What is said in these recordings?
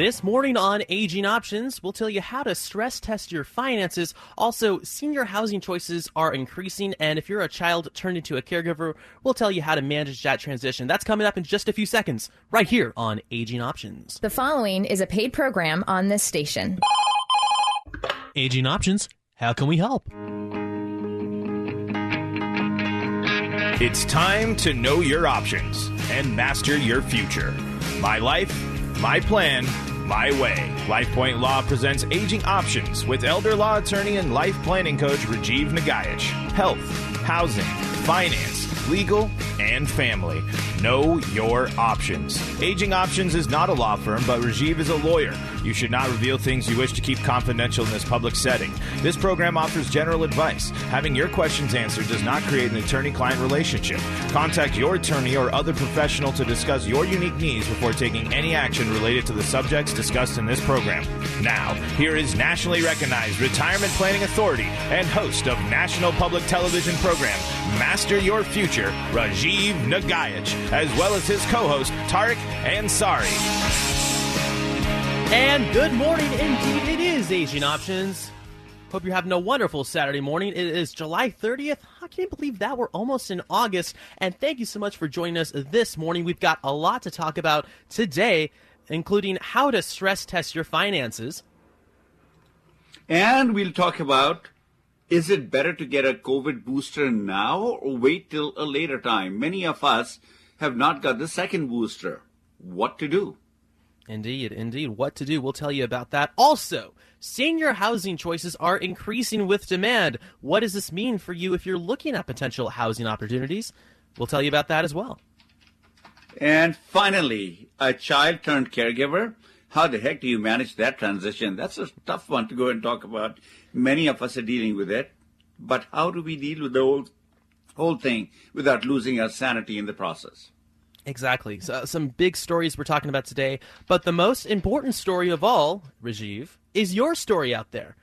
This morning on Aging Options, we'll tell you how to stress test your finances. Also, senior housing choices are increasing, and if you're a child turned into a caregiver, we'll tell you how to manage that transition. That's coming up in just a few seconds, right here on Aging Options. The following is a paid program on this station. Aging Options, how can we help? It's time to know your options and master your future. My life, my plan, my way. LifePoint Law presents Aging Options with elder law attorney and life planning coach Rajiv Nagaich. Health, housing, finance, legal, and family. Know your options. Aging Options is not a law firm, but Rajiv is a lawyer. You should not reveal things you wish to keep confidential in this public setting. This program offers general advice. Having your questions answered does not create an attorney client relationship. Contact your attorney or other professional to discuss your unique needs before taking any action related to the subjects discussed in this program. Now, here is nationally recognized retirement planning authority and host of national public television program Master Your Future, Rajiv Nagaich, as well as his co-host Tarek Ansari. And good morning indeed. It is Aging Options. Hope you're having a wonderful Saturday morning. It is July 30th. I can't believe that we're almost in August. And thank you so much for joining us this morning. We've got a lot to talk about today, including how to stress test your finances. And we'll talk about is it better to get a COVID booster now or wait till a later time? Many of us have not got the second booster. What to do? Indeed, indeed. What to do? We'll tell you about that. Also, senior housing choices are increasing with demand. What does this mean for you if you're looking at potential housing opportunities? We'll tell you about that as well. And finally, a child turned caregiver. How the heck do you manage that transition? That's a tough one to go and talk about. Many of us are dealing with it. But how do we deal with the whole, whole thing without losing our sanity in the process? Exactly. So, uh, some big stories we're talking about today. But the most important story of all, Rajiv, is your story out there.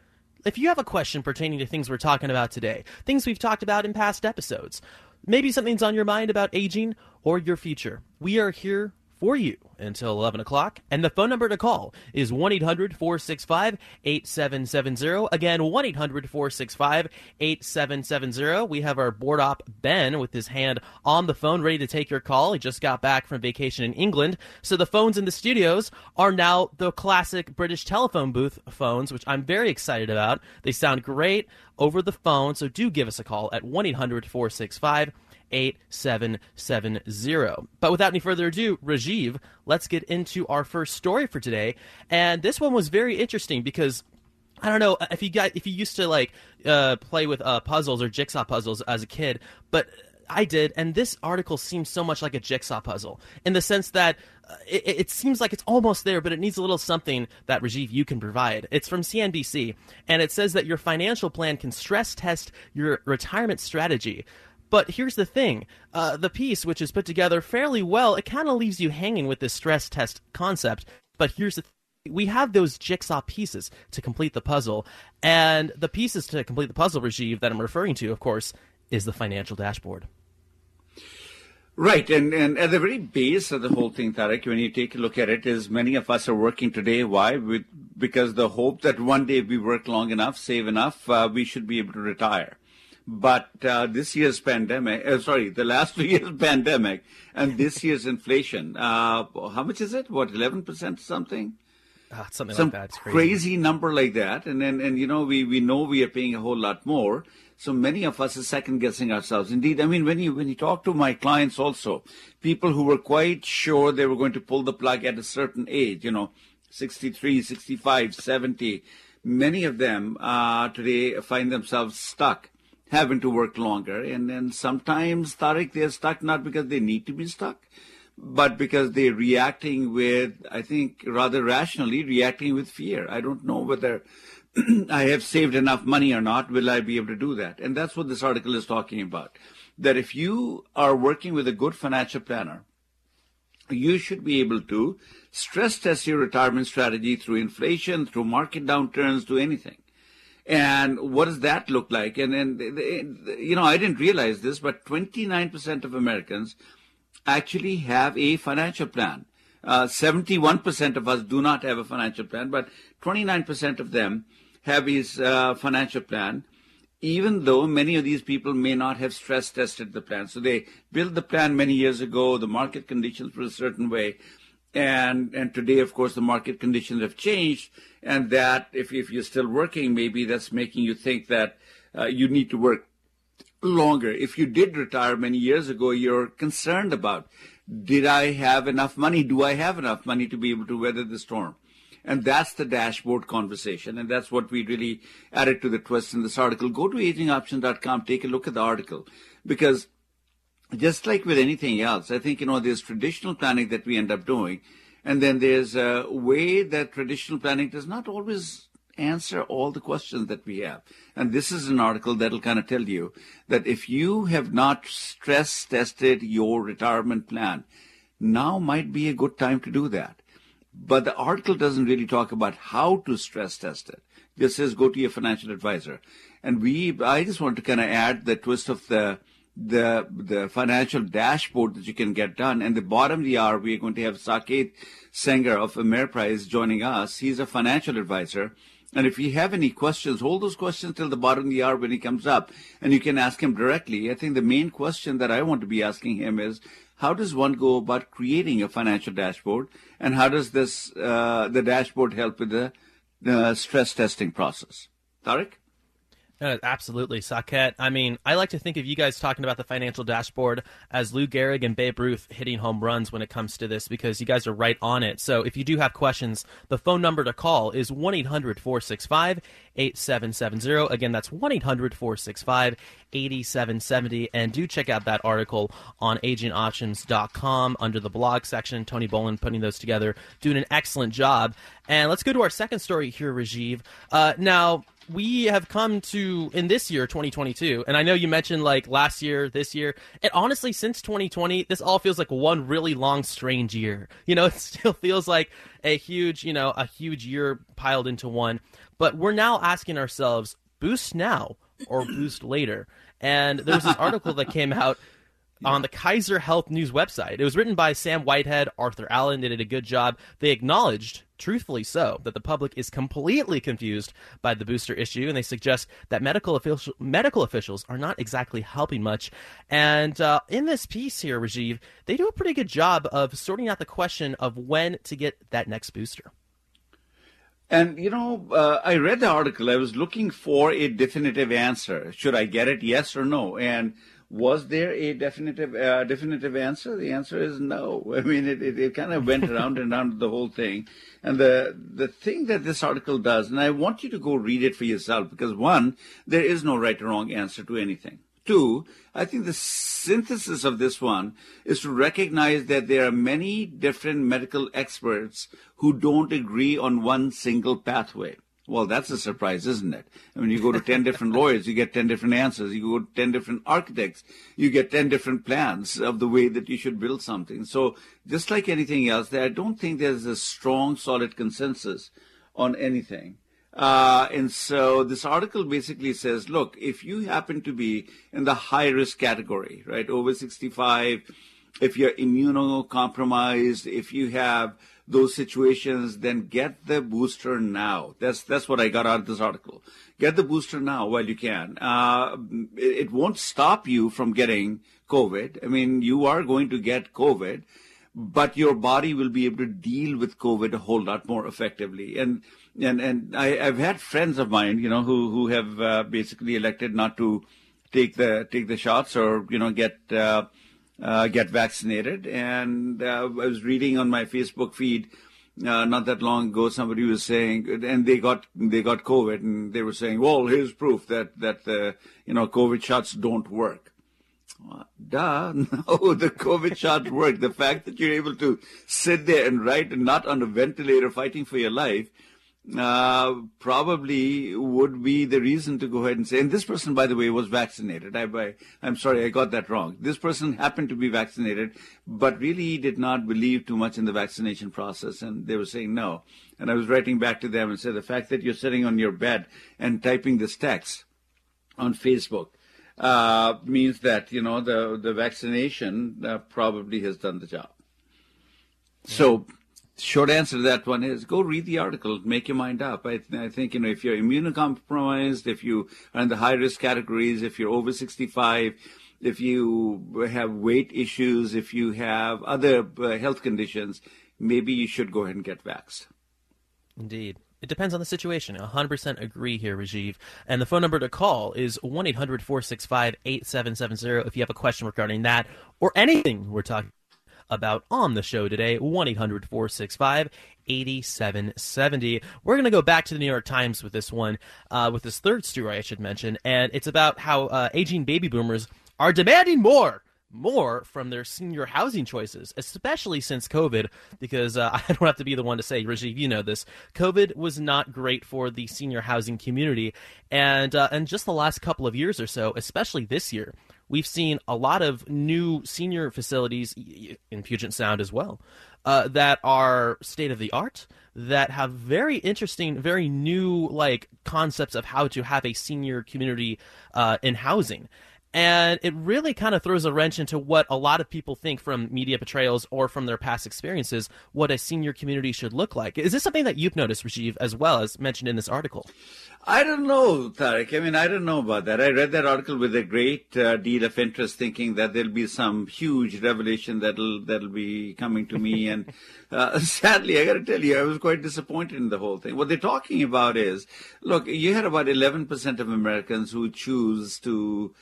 If you have a question pertaining to things we're talking about today, things we've talked about in past episodes, maybe something's on your mind about aging or your future, we are here for you until 11 o'clock. And the phone number to call is 1 800 465 8770. Again, 1 800 465 8770. We have our board op, Ben, with his hand on the phone, ready to take your call. He just got back from vacation in England. So the phones in the studios are now the classic British telephone booth phones, which I'm very excited about. They sound great over the phone. So do give us a call at 1 800 465 8770. But without any further ado, Rajiv, let's get into our first story for today. And this one was very interesting because I don't know if you got if you used to like uh, play with uh, puzzles or jigsaw puzzles as a kid, but I did, and this article seems so much like a jigsaw puzzle in the sense that uh, it, it, seems like it's almost there, but it needs a little something that Rajiv you can provide. It's from CNBC, and it says that your financial plan can stress test your retirement strategy. But here's the thing uh, the piece, which is put together fairly well, it kind of leaves you hanging with this stress test concept. But here's the we have those jigsaw pieces to complete the puzzle. And the pieces to complete the puzzle, Rajiv, that I'm referring to, of course, is the financial dashboard. Right, and, and at the very base of the whole thing, Tarek, when you take a look at it, is many of us are working today. Why? With, because the hope that one day we work long enough, save enough, uh, we should be able to retire. But uh, this year's pandemic, uh, sorry, the last two years pandemic and this year's inflation, uh, how much is it? What, 11% something? Ah, something Some like that. It's crazy. crazy. number like that. And then, and you know, we, we know we are paying a whole lot more. So many of us are second guessing ourselves. Indeed, I mean, when you, when you talk to my clients also, people who were quite sure they were going to pull the plug at a certain age, you know, 63, 65, 70, many of them, uh, today find themselves stuck having to work longer. And then sometimes, Tariq, they're stuck not because they need to be stuck, but because they're reacting with, I think, rather rationally, reacting with fear. I don't know whether I have saved enough money or not. Will I be able to do that? And that's what this article is talking about. That if you are working with a good financial planner, you should be able to stress test your retirement strategy through inflation, through market downturns, to anything. And what does that look like? And then, you know, I didn't realize this, but 29% of Americans actually have a financial plan. Uh, 71% of us do not have a financial plan, but 29% of them have his uh, financial plan, even though many of these people may not have stress tested the plan. So they built the plan many years ago, the market conditions were a certain way, and and today, of course, the market conditions have changed, and that if if you're still working, maybe that's making you think that uh, you need to work longer. If you did retire many years ago, you're concerned about did I have enough money? Do I have enough money to be able to weather the storm? And that's the dashboard conversation. And that's what we really added to the twist in this article. Go to agingoptions.com, take a look at the article because just like with anything else, I think, you know, there's traditional planning that we end up doing. And then there's a way that traditional planning does not always answer all the questions that we have. And this is an article that'll kind of tell you that if you have not stress tested your retirement plan, now might be a good time to do that. But the article doesn't really talk about how to stress test it. It just says go to your financial advisor. And we, I just want to kind of add the twist of the, the, the financial dashboard that you can get done. And the bottom of the hour, we're going to have Saket Sanger of Ameriprise joining us. He's a financial advisor. And if you have any questions, hold those questions till the bottom of the hour when he comes up, and you can ask him directly. I think the main question that I want to be asking him is, how does one go about creating a financial dashboard, and how does this uh, the dashboard help with the, the stress testing process? Tariq? Uh, absolutely, Saket. I mean, I like to think of you guys talking about the financial dashboard as Lou Gehrig and Babe Ruth hitting home runs when it comes to this because you guys are right on it. So if you do have questions, the phone number to call is 1 800 465 8770. Again, that's 1 800 465 8770. And do check out that article on agingoptions.com under the blog section. Tony Boland putting those together, doing an excellent job. And let's go to our second story here, Rajiv. Uh, now, we have come to in this year 2022 and i know you mentioned like last year this year and honestly since 2020 this all feels like one really long strange year. You know it still feels like a huge you know a huge year piled into one but we're now asking ourselves boost now or boost later? And there was this article that came out on the Kaiser Health News website. It was written by Sam Whitehead, Arthur Allen. They did a good job. They acknowledged, truthfully so, that the public is completely confused by the booster issue, and they suggest that medical official, medical officials are not exactly helping much. And uh, in this piece here, Rajiv, they do a pretty good job of sorting out the question of when to get that next booster. And you know, uh, I read the article. I was looking for a definitive answer. Should I get it, yes or no? And was there a definitive uh, definitive answer? The answer is no. I mean, it, it, it kind of went around and around the whole thing. And the the thing that this article does, and I want you to go read it for yourself, because one, there is no right or wrong answer to anything. Two, I think the synthesis of this one is to recognize that there are many different medical experts who don't agree on one single pathway. Well, that's a surprise, isn't it? I mean, you go to 10 different lawyers, you get 10 different answers. You go to 10 different architects, you get 10 different plans of the way that you should build something. So just like anything else, I don't think there's a strong, solid consensus on anything. Uh, and so this article basically says, look, if you happen to be in the high risk category, right, over 65, if you're immunocompromised, if you have those situations, then get the booster now. That's that's what I got out of this article. Get the booster now while you can. Uh, it, it won't stop you from getting COVID. I mean, you are going to get COVID, but your body will be able to deal with COVID a whole lot more effectively. And and and I, have had friends of mine, you know, who who have uh, basically elected not to take the take the shots or you know get uh, uh, get vaccinated. And uh, I was reading on my Facebook feed uh, not that long ago, somebody was saying, and they got they got COVID, and they were saying, well, here's proof that that the you know COVID shots don't work. Duh, no, the COVID shots work. The fact that you're able to sit there and write and not on a ventilator fighting for your life uh, probably would be the reason to go ahead and say, and this person, by the way, was vaccinated. I, I, I'm sorry, I got that wrong. This person happened to be vaccinated, but really did not believe too much in the vaccination process, and they were saying no. And I was writing back to them and said, the fact that you're sitting on your bed and typing this text on Facebook uh, means that you know the the vaccination uh, probably has done the job. So short answer to that one is go read the article, make your mind up. I, I, think, you know, if you're immunocompromised, if you are in the high risk categories, if you're over 65, if you have weight issues, if you have other uh, health conditions, maybe you should go ahead and get vaxxed. Indeed. It depends on the situation. 100% agree here, Rajiv. And the phone number to call is 1 800 465 8770 if you have a question regarding that or anything we're talking about on the show today 1 800 465 8770. We're going to go back to the New York Times with this one, uh, with this third story, I should mention. And it's about how uh, aging baby boomers are demanding more more from their senior housing choices, especially since COVID, because uh, I don't have to be the one to say, Rajiv, you know this. COVID was not great for the senior housing community. And, uh, and just the last couple of years or so, especially this year, we've seen a lot of new senior facilities in Puget Sound as well uh, that are state of the art that have very interesting, very new like concepts of how to have a senior community uh, in housing and it really kind of throws a wrench into what a lot of people think from media portrayals or from their past experiences what a senior community should look like. Is this something that you've noticed, Rajiv, as well as mentioned in this article? I don't know, Tarek. I mean, I don't know about that. I read that article with a great uh, deal of interest, thinking that there'll be some huge revelation that'll that'll be coming to me. and uh, sadly, I got to tell you, I was quite disappointed in the whole thing. What they're talking about is, look, you had about 11% of Americans who choose to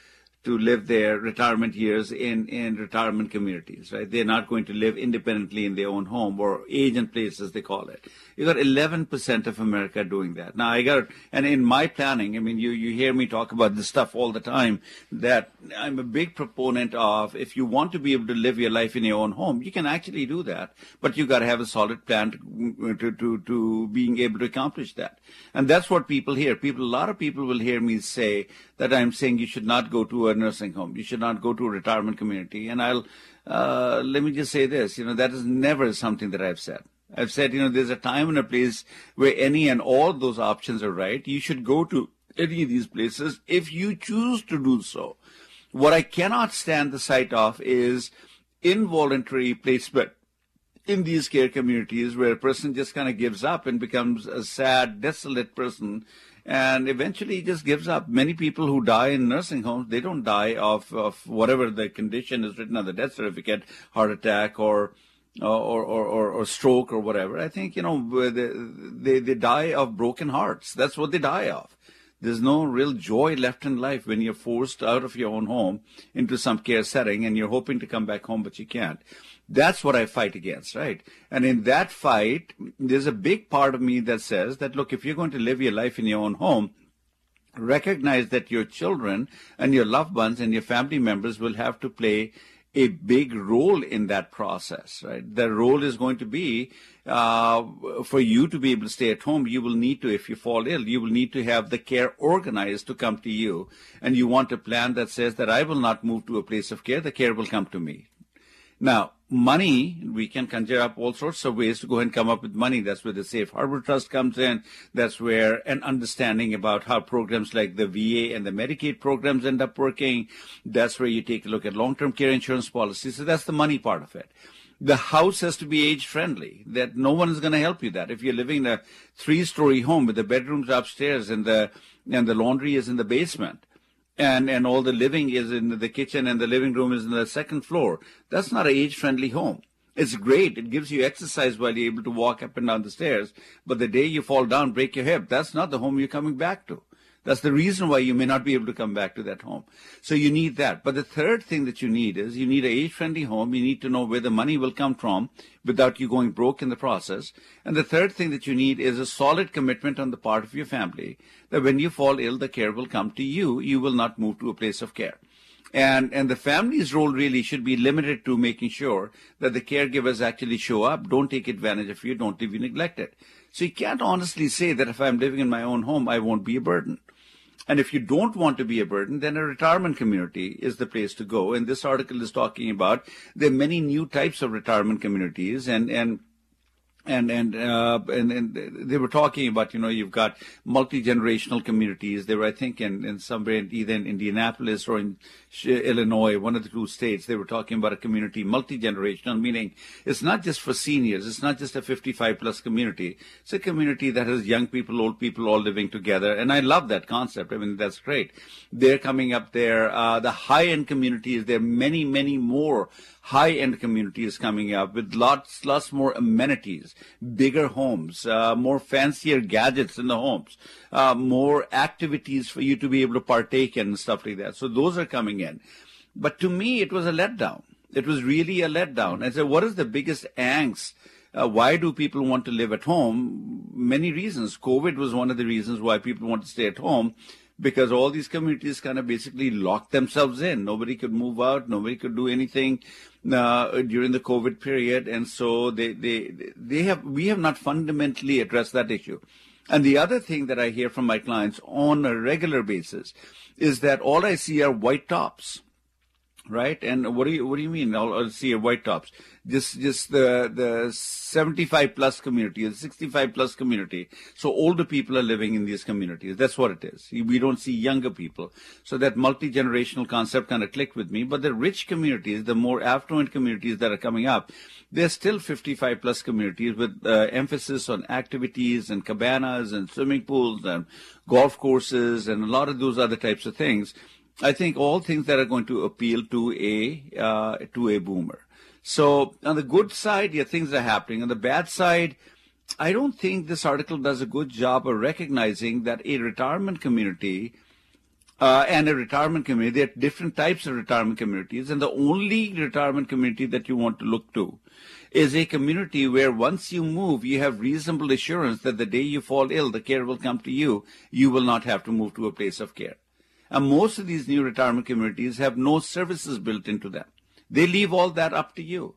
to live their retirement years in, in retirement communities, right? They're not going to live independently in their own home or age and place, as they call it. You got 11% of America doing that. Now, I got, and in my planning, I mean, you, you hear me talk about this stuff all the time, that I'm a big proponent of if you want to be able to live your life in your own home, you can actually do that, but you got to have a solid plan to, to, to, to being able to accomplish that. And that's what people hear. People, a lot of people will hear me say that I'm saying you should not go to a nursing home. You should not go to a retirement community. And I'll, uh, let me just say this, you know, that is never something that I've said. I've said, you know, there's a time and a place where any and all those options are right. You should go to any of these places if you choose to do so. What I cannot stand the sight of is involuntary placement in these care communities where a person just kind of gives up and becomes a sad, desolate person and eventually he just gives up. Many people who die in nursing homes, they don't die of, of whatever the condition is written on the death certificate, heart attack or or, or, or, or, stroke or whatever. I think, you know, they, they, they die of broken hearts. That's what they die of. There's no real joy left in life when you're forced out of your own home into some care setting and you're hoping to come back home, but you can't. That's what I fight against, right? And in that fight, there's a big part of me that says that, look, if you're going to live your life in your own home, recognize that your children and your loved ones and your family members will have to play a big role in that process, right? The role is going to be uh, for you to be able to stay at home. You will need to, if you fall ill, you will need to have the care organized to come to you. And you want a plan that says that I will not move to a place of care. The care will come to me. Now, money, we can conjure up all sorts of ways to go and come up with money. That's where the Safe Harbor Trust comes in. That's where an understanding about how programs like the VA and the Medicaid programs end up working. That's where you take a look at long-term care insurance policies. So that's the money part of it. The house has to be age friendly. That no one is going to help you that. If you're living in a three-story home with the bedrooms upstairs and the and the laundry is in the basement, and and all the living is in the kitchen and the living room is in the second floor. That's not an age-friendly home. It's great. It gives you exercise while you're able to walk up and down the stairs. But the day you fall down, break your hip, that's not the home you're coming back to. That's the reason why you may not be able to come back to that home. So you need that. But the third thing that you need is you need an age-friendly home. You need to know where the money will come from without you going broke in the process. And the third thing that you need is a solid commitment on the part of your family that when you fall ill, the care will come to you. You will not move to a place of care. And, and the family's role really should be limited to making sure that the caregivers actually show up, don't take advantage of you, don't leave you neglected. So you can't honestly say that if I'm living in my own home, I won't be a burden. And if you don't want to be a burden, then a retirement community is the place to go. And this article is talking about there are many new types of retirement communities and, and and and, uh, and and they were talking about you know you've got multi generational communities. They were I think in, in somewhere in either in Indianapolis or in Illinois, one of the two states. They were talking about a community multi generational, meaning it's not just for seniors. It's not just a 55 plus community. It's a community that has young people, old people all living together, and I love that concept. I mean that's great. They're coming up there. Uh, the high end communities. There are many many more high-end communities coming up with lots, lots more amenities, bigger homes, uh, more fancier gadgets in the homes, uh, more activities for you to be able to partake in and stuff like that. So those are coming in. But to me, it was a letdown. It was really a letdown. I said, what is the biggest angst? Uh, why do people want to live at home? Many reasons. COVID was one of the reasons why people want to stay at home because all these communities kind of basically locked themselves in. Nobody could move out. Nobody could do anything uh, during the COVID period, and so they they they have we have not fundamentally addressed that issue. And the other thing that I hear from my clients on a regular basis is that all I see are white tops right? And what do you what do you mean? I'll, I'll see white tops. Just just the the 75 plus community, the 65 plus community. So older people are living in these communities. That's what it is. We don't see younger people. So that multi generational concept kind of clicked with me. But the rich communities, the more affluent communities that are coming up, they're still 55 plus communities with uh, emphasis on activities and cabanas and swimming pools and golf courses and a lot of those other types of things I think all things that are going to appeal to a uh, to a boomer. So on the good side, yeah, things are happening. On the bad side, I don't think this article does a good job of recognizing that a retirement community uh, and a retirement community, there are different types of retirement communities, and the only retirement community that you want to look to is a community where once you move, you have reasonable assurance that the day you fall ill, the care will come to you. You will not have to move to a place of care. And most of these new retirement communities have no services built into them. They leave all that up to you.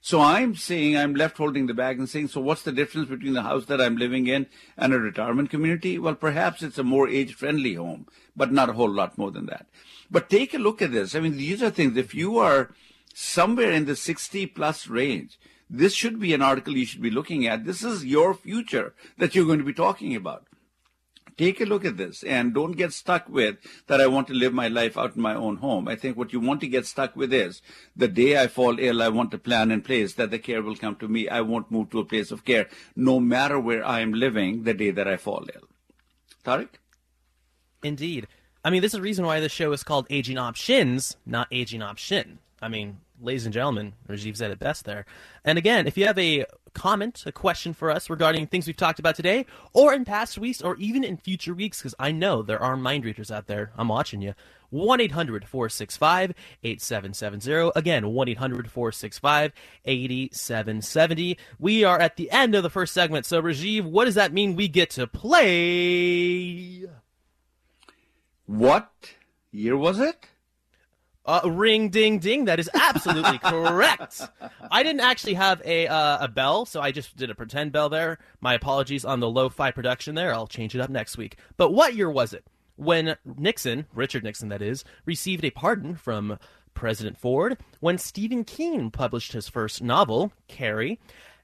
So I'm saying I'm left holding the bag and saying, so what's the difference between the house that I'm living in and a retirement community? Well, perhaps it's a more age friendly home, but not a whole lot more than that. But take a look at this. I mean, these are things, if you are somewhere in the 60 plus range, this should be an article you should be looking at. This is your future that you're going to be talking about take a look at this and don't get stuck with that I want to live my life out in my own home. I think what you want to get stuck with is the day I fall ill, I want a plan in place that the care will come to me. I won't move to a place of care no matter where I am living the day that I fall ill. Tariq? Indeed. I mean, this is the reason why the show is called Aging Options, not Aging Option. I mean, ladies and gentlemen, Rajiv said it best there. And again, if you have a comment, a question for us regarding things we've talked about today, or in past weeks, or even in future weeks, because I know there are mind readers out there. I'm watching you. 1 800 465 8770. Again, 1 800 465 8770. We are at the end of the first segment. So, Rajiv, what does that mean we get to play? What year was it? Uh, ring ding ding. That is absolutely correct. I didn't actually have a uh, a bell, so I just did a pretend bell there. My apologies on the lo-fi production there. I'll change it up next week. But what year was it when Nixon, Richard Nixon, that is, received a pardon from President Ford? When Stephen King published his first novel, Carrie,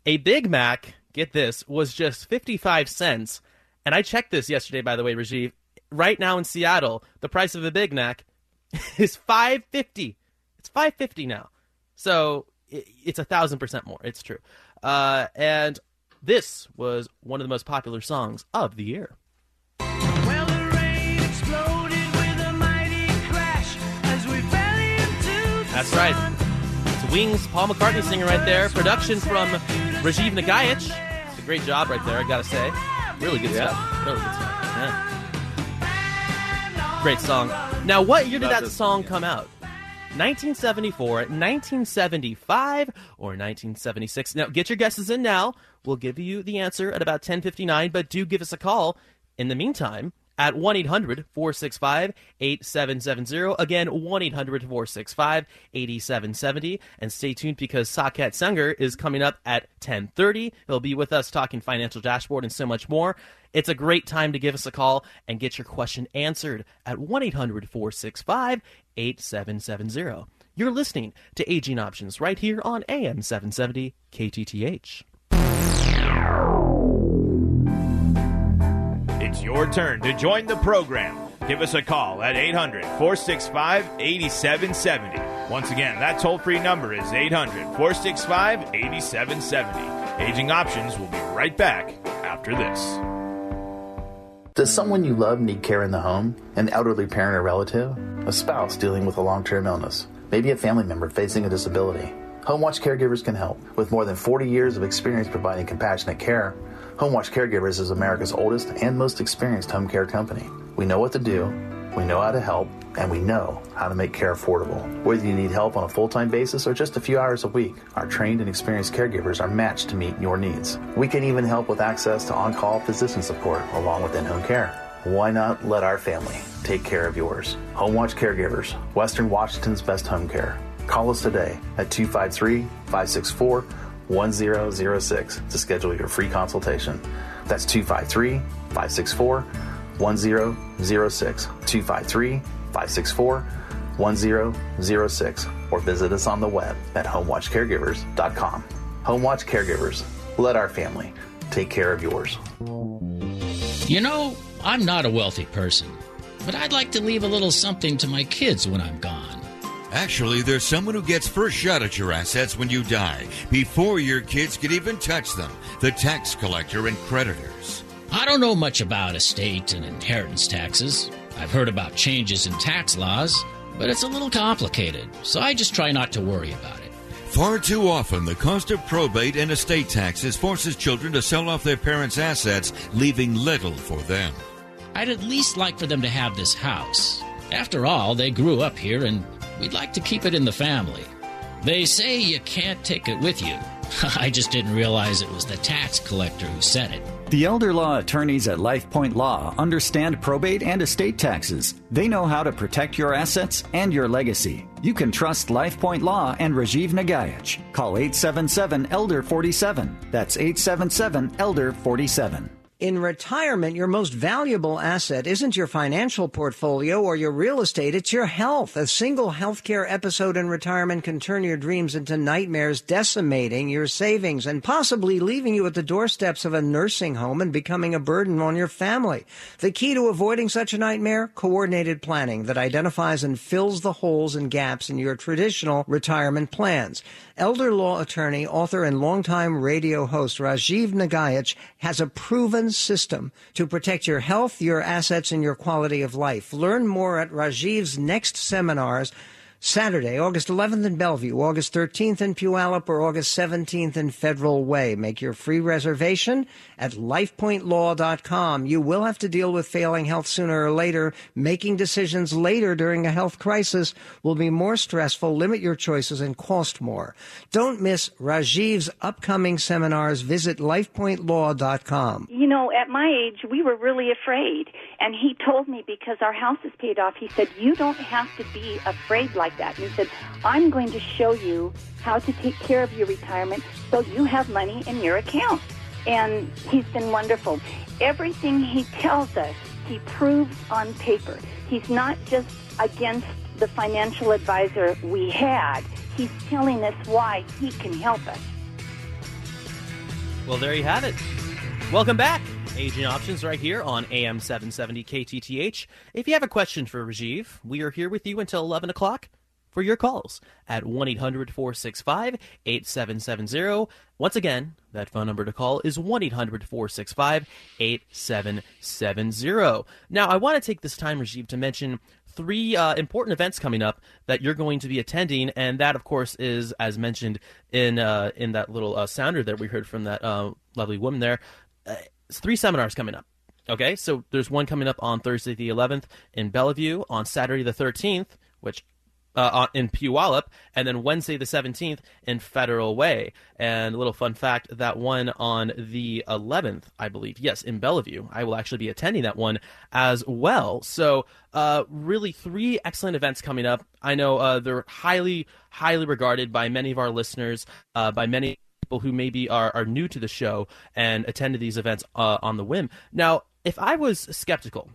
a Big Mac. Get this was just fifty five cents. And I checked this yesterday, by the way, Rajiv. Right now in Seattle, the price of a Big Mac is 550 it's 550 now. So it, it's a thousand percent more. It's true. Uh, and this was one of the most popular songs of the year. That's right. it's wings paul mccartney singing right there. Production from rajiv nagaich it's a great job right there i gotta say. Really good yeah. stuff. Really good stuff. Yeah. Great song. Now, what year did that song come out? 1974, 1975, or 1976? Now, get your guesses in now. We'll give you the answer at about 10:59, but do give us a call in the meantime at 1 800 465 8770. Again, 1 800 465 8770. And stay tuned because Saket Sanger is coming up at 1030. He'll be with us talking financial dashboard and so much more. It's a great time to give us a call and get your question answered at 1 800 465 8770. You're listening to Aging Options right here on AM 770 KTTH. It's your turn to join the program. Give us a call at 800 465 8770. Once again, that toll free number is 800 465 8770. Aging Options will be right back after this. Does someone you love need care in the home? An elderly parent or relative? A spouse dealing with a long term illness? Maybe a family member facing a disability? HomeWatch Caregivers can help. With more than 40 years of experience providing compassionate care, HomeWatch Caregivers is America's oldest and most experienced home care company. We know what to do, we know how to help, and we know how to make care affordable. Whether you need help on a full time basis or just a few hours a week, our trained and experienced caregivers are matched to meet your needs. We can even help with access to on call physician support along with in home care. Why not let our family take care of yours? HomeWatch Caregivers, Western Washington's best home care. Call us today at 253 564 1006 to schedule your free consultation. That's 253 564 1006. 253 564 1006. Or visit us on the web at homewatchcaregivers.com. Homewatch Caregivers. Let our family take care of yours. You know, I'm not a wealthy person, but I'd like to leave a little something to my kids when I'm gone. Actually, there's someone who gets first shot at your assets when you die, before your kids can even touch them the tax collector and creditors. I don't know much about estate and inheritance taxes. I've heard about changes in tax laws, but it's a little complicated, so I just try not to worry about it. Far too often, the cost of probate and estate taxes forces children to sell off their parents' assets, leaving little for them. I'd at least like for them to have this house. After all, they grew up here and we'd like to keep it in the family. They say you can't take it with you. I just didn't realize it was the tax collector who said it. The elder law attorneys at LifePoint Law understand probate and estate taxes. They know how to protect your assets and your legacy. You can trust LifePoint Law and Rajiv Nagaich. Call 877 Elder 47. That's 877 Elder 47. In retirement, your most valuable asset isn't your financial portfolio or your real estate, it's your health. A single healthcare episode in retirement can turn your dreams into nightmares, decimating your savings and possibly leaving you at the doorsteps of a nursing home and becoming a burden on your family. The key to avoiding such a nightmare? Coordinated planning that identifies and fills the holes and gaps in your traditional retirement plans. Elder law attorney, author, and longtime radio host Rajiv Nagaich has a proven system to protect your health, your assets, and your quality of life. Learn more at Rajiv's next seminars. Saturday, August 11th in Bellevue, August 13th in Puyallup, or August 17th in Federal Way. Make your free reservation at lifepointlaw.com. You will have to deal with failing health sooner or later. Making decisions later during a health crisis will be more stressful, limit your choices, and cost more. Don't miss Rajiv's upcoming seminars. Visit lifepointlaw.com. You know, at my age, we were really afraid. And he told me because our house is paid off, he said, You don't have to be afraid like that. And he said, I'm going to show you how to take care of your retirement so you have money in your account. And he's been wonderful. Everything he tells us, he proves on paper. He's not just against the financial advisor we had, he's telling us why he can help us. Well, there you have it. Welcome back. Aging Options right here on AM 770 KTTH. If you have a question for Rajiv, we are here with you until 11 o'clock for your calls at 1 800 465 8770. Once again, that phone number to call is 1 800 465 8770. Now, I want to take this time, Rajiv, to mention three uh, important events coming up that you're going to be attending, and that, of course, is as mentioned in uh, in that little uh, sounder that we heard from that uh, lovely woman there. Three seminars coming up. Okay, so there's one coming up on Thursday the 11th in Bellevue, on Saturday the 13th, which uh, in Puyallup, and then Wednesday the 17th in Federal Way. And a little fun fact that one on the 11th, I believe, yes, in Bellevue, I will actually be attending that one as well. So, uh, really, three excellent events coming up. I know uh, they're highly, highly regarded by many of our listeners, uh, by many people who maybe are, are new to the show and attended these events uh, on the whim. Now, if I was skeptical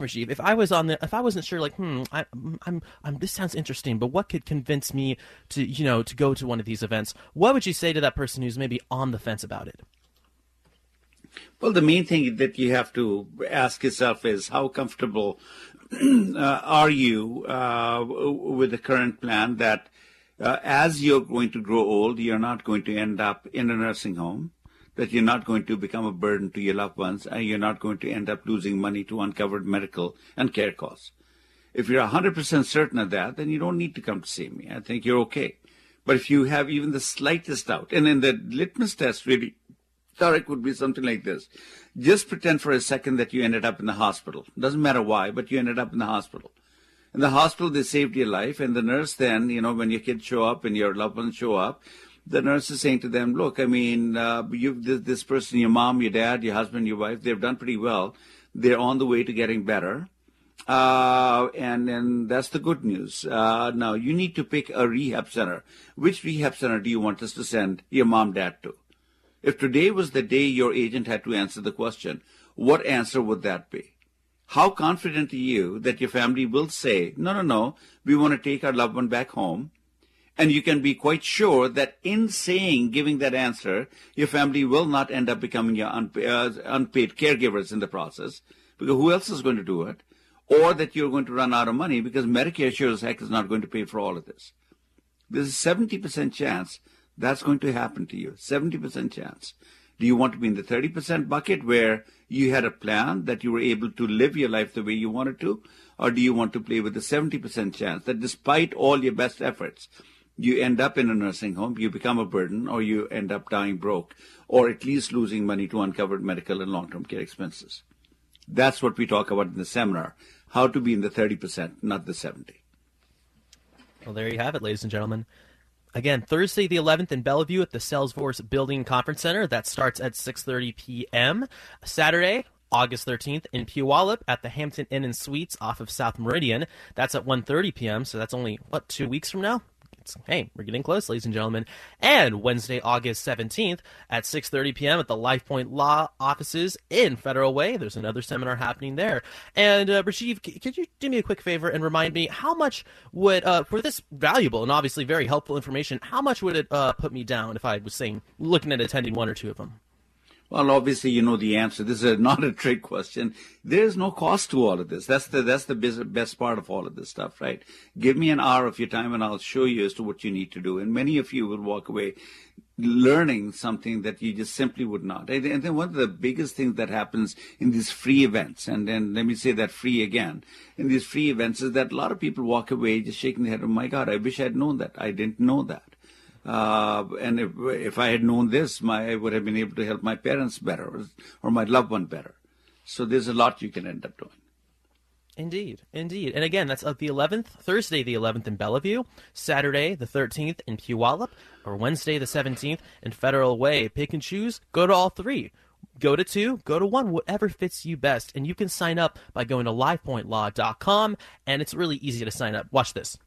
Rajiv, if I was on the, if I wasn't sure, like, hmm, I, I'm, I'm, this sounds interesting, but what could convince me to, you know, to go to one of these events? What would you say to that person who's maybe on the fence about it? Well, the main thing that you have to ask yourself is how comfortable uh, are you uh, with the current plan that uh, as you're going to grow old, you're not going to end up in a nursing home, that you're not going to become a burden to your loved ones, and you're not going to end up losing money to uncovered medical and care costs. If you're 100% certain of that, then you don't need to come to see me. I think you're okay. But if you have even the slightest doubt, and then the litmus test really, Tarek, would be something like this. Just pretend for a second that you ended up in the hospital. Doesn't matter why, but you ended up in the hospital. In the hospital, they saved your life, and the nurse then, you know, when your kids show up and your loved ones show up, the nurse is saying to them, look, I mean, uh, you this, this person, your mom, your dad, your husband, your wife, they've done pretty well. They're on the way to getting better. Uh, and and that's the good news. Uh, now you need to pick a rehab center. Which rehab center do you want us to send your mom, dad to? If today was the day your agent had to answer the question, what answer would that be? How confident are you that your family will say, no, no, no, we want to take our loved one back home? And you can be quite sure that in saying, giving that answer, your family will not end up becoming your unpaid, uh, unpaid caregivers in the process, because who else is going to do it? or that you're going to run out of money because Medicare sure as heck is not going to pay for all of this. There's a 70% chance that's going to happen to you. 70% chance. Do you want to be in the 30% bucket where you had a plan that you were able to live your life the way you wanted to? Or do you want to play with the 70% chance that despite all your best efforts, you end up in a nursing home, you become a burden, or you end up dying broke, or at least losing money to uncovered medical and long-term care expenses? That's what we talk about in the seminar how to be in the 30%, not the 70. Well, there you have it, ladies and gentlemen. Again, Thursday the 11th in Bellevue at the Salesforce Building Conference Center. That starts at 6:30 p.m. Saturday, August 13th in Puyallup at the Hampton Inn and Suites off of South Meridian. That's at 1:30 p.m. So that's only what two weeks from now hey, we're getting close, ladies and gentlemen. And Wednesday, August 17th at 6.30 p.m. at the LifePoint Law offices in Federal Way. There's another seminar happening there. And uh, Rajiv, could you do me a quick favor and remind me how much would, uh, for this valuable and obviously very helpful information, how much would it uh, put me down if I was saying, looking at attending one or two of them? Well, obviously, you know the answer. This is not a trick question. There is no cost to all of this. That's the that's the best part of all of this stuff, right? Give me an hour of your time, and I'll show you as to what you need to do. And many of you will walk away learning something that you just simply would not. And then one of the biggest things that happens in these free events, and then let me say that free again, in these free events is that a lot of people walk away just shaking their head, oh my God, I wish I'd known that. I didn't know that. Uh, and if, if I had known this, my, I would have been able to help my parents better or, or my loved one better. So there's a lot you can end up doing. Indeed, indeed. And again, that's the 11th, Thursday the 11th in Bellevue, Saturday the 13th in Puyallup, or Wednesday the 17th in Federal Way. Pick and choose, go to all three. Go to two, go to one, whatever fits you best. And you can sign up by going to lifepointlaw.com, and it's really easy to sign up. Watch this.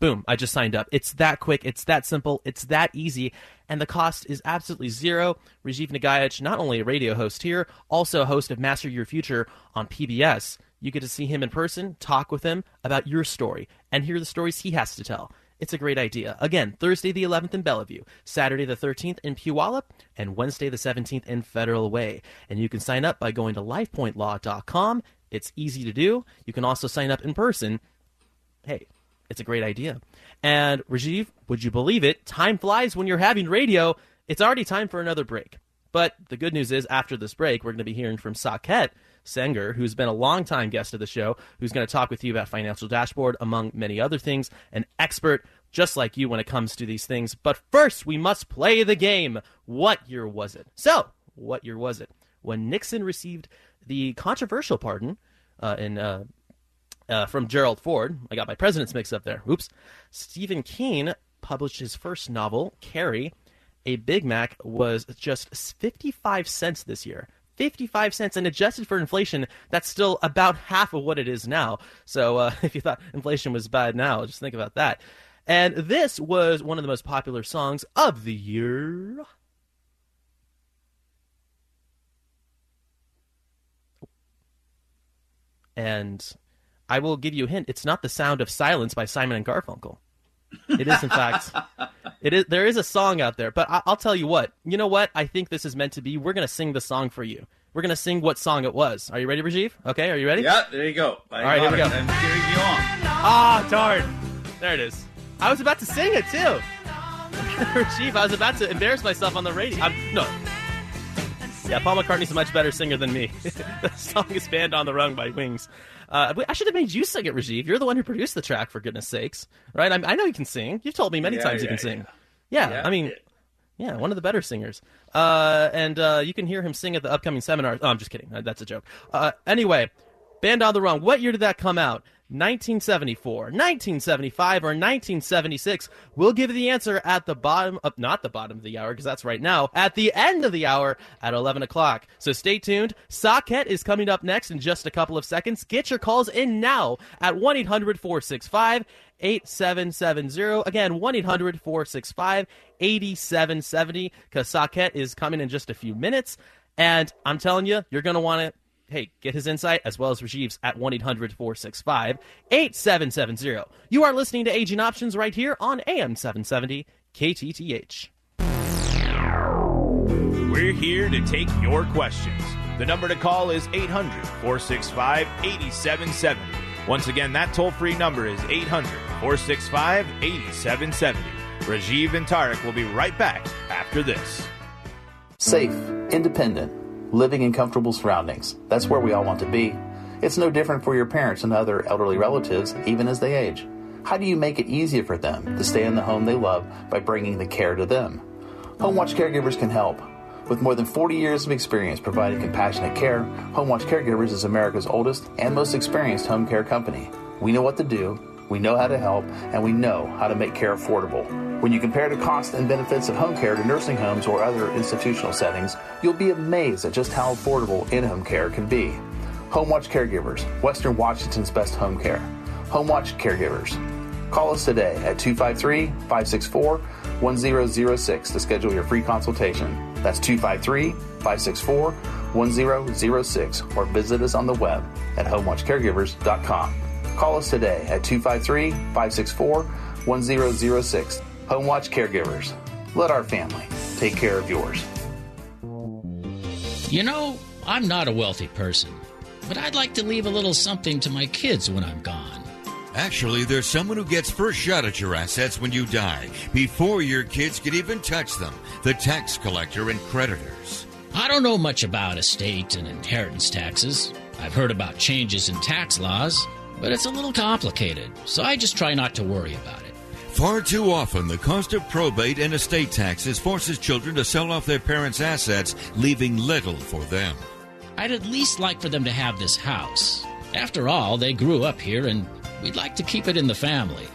Boom, I just signed up. It's that quick, it's that simple, it's that easy, and the cost is absolutely zero. Rajiv Nagaich, not only a radio host here, also a host of Master Your Future on PBS. You get to see him in person, talk with him about your story, and hear the stories he has to tell. It's a great idea. Again, Thursday the 11th in Bellevue, Saturday the 13th in Puyallup, and Wednesday the 17th in Federal Way. And you can sign up by going to lifepointlaw.com. It's easy to do. You can also sign up in person. Hey, it's a great idea. And Rajiv, would you believe it? Time flies when you're having radio. It's already time for another break. But the good news is, after this break, we're going to be hearing from Saket Senger, who's been a long-time guest of the show, who's going to talk with you about Financial Dashboard, among many other things. An expert just like you when it comes to these things. But first, we must play the game. What year was it? So, what year was it? When Nixon received the controversial pardon uh, in uh, uh, from Gerald Ford. I got my presidents mixed up there. Oops. Stephen King published his first novel, Carrie. A Big Mac was just 55 cents this year. 55 cents and adjusted for inflation that's still about half of what it is now so uh, if you thought inflation was bad now just think about that and this was one of the most popular songs of the year and I will give you a hint. It's not the sound of silence by Simon and Garfunkel. It is, in fact, It is there is a song out there, but I, will tell you what. You know what? I think this is meant to be. We're gonna sing the song for you. We're gonna sing what song it was. Are you ready, Rajiv? Okay, are you ready? Yeah, there you go. I All right, here we go. I'm cheering you on. Ah, darn. There it is. I was about to sing it too. Rajiv, I was about to embarrass myself on the radio. I'm, no. Yeah, Paul McCartney's a much better singer than me. the song is "Band on the Run" by Wings. Uh, I should have made you sing it, Rajiv. You're the one who produced the track, for goodness sakes, right? I, I know you can sing. You've told me many Yeah, times you can sing. yeah. Yeah, Yeah. I mean, yeah, one of the better singers. Uh, and uh, you can hear him sing at the upcoming seminar. Oh, I'm just kidding. That's a joke. Uh, anyway, Band on the Run. What year did that come out? 1974, 1975, or 1976? We'll give you the answer at the bottom of, not the bottom of the hour, because that's right now, at the end of the hour at 11 o'clock. So stay tuned. Saket is coming up next in just a couple of seconds. Get your calls in now at 1 800 465 8770. Again, 1 800 465 8770, because Saket is coming in just a few minutes. And I'm telling you, you're going to want to hey, get his insight as well as Rajiv's at 1 800 465 8770. You are listening to Aging Options right here on AM 770 KTTH. We're here to take your questions. The number to call is 800 465 8770. Once again, that toll free number is 800 465 8770. Rajiv and Tarek will be right back after this. Safe, independent, living in comfortable surroundings. That's where we all want to be. It's no different for your parents and other elderly relatives, even as they age. How do you make it easier for them to stay in the home they love by bringing the care to them? HomeWatch Caregivers can help. With more than 40 years of experience providing compassionate care, HomeWatch Caregivers is America's oldest and most experienced home care company. We know what to do, we know how to help, and we know how to make care affordable. When you compare the cost and benefits of home care to nursing homes or other institutional settings, you'll be amazed at just how affordable in home care can be. HomeWatch Caregivers, Western Washington's best home care. HomeWatch Caregivers. Call us today at 253 564 1006 to schedule your free consultation. That's 253 564 1006 or visit us on the web at homewatchcaregivers.com. Call us today at 253 564 1006. Homewatch Caregivers. Let our family take care of yours. You know, I'm not a wealthy person, but I'd like to leave a little something to my kids when I'm gone. Actually, there's someone who gets first shot at your assets when you die, before your kids can even touch them the tax collector and creditors. I don't know much about estate and inheritance taxes. I've heard about changes in tax laws, but it's a little complicated, so I just try not to worry about it. Far too often, the cost of probate and estate taxes forces children to sell off their parents' assets, leaving little for them. I'd at least like for them to have this house. After all, they grew up here and we'd like to keep it in the family.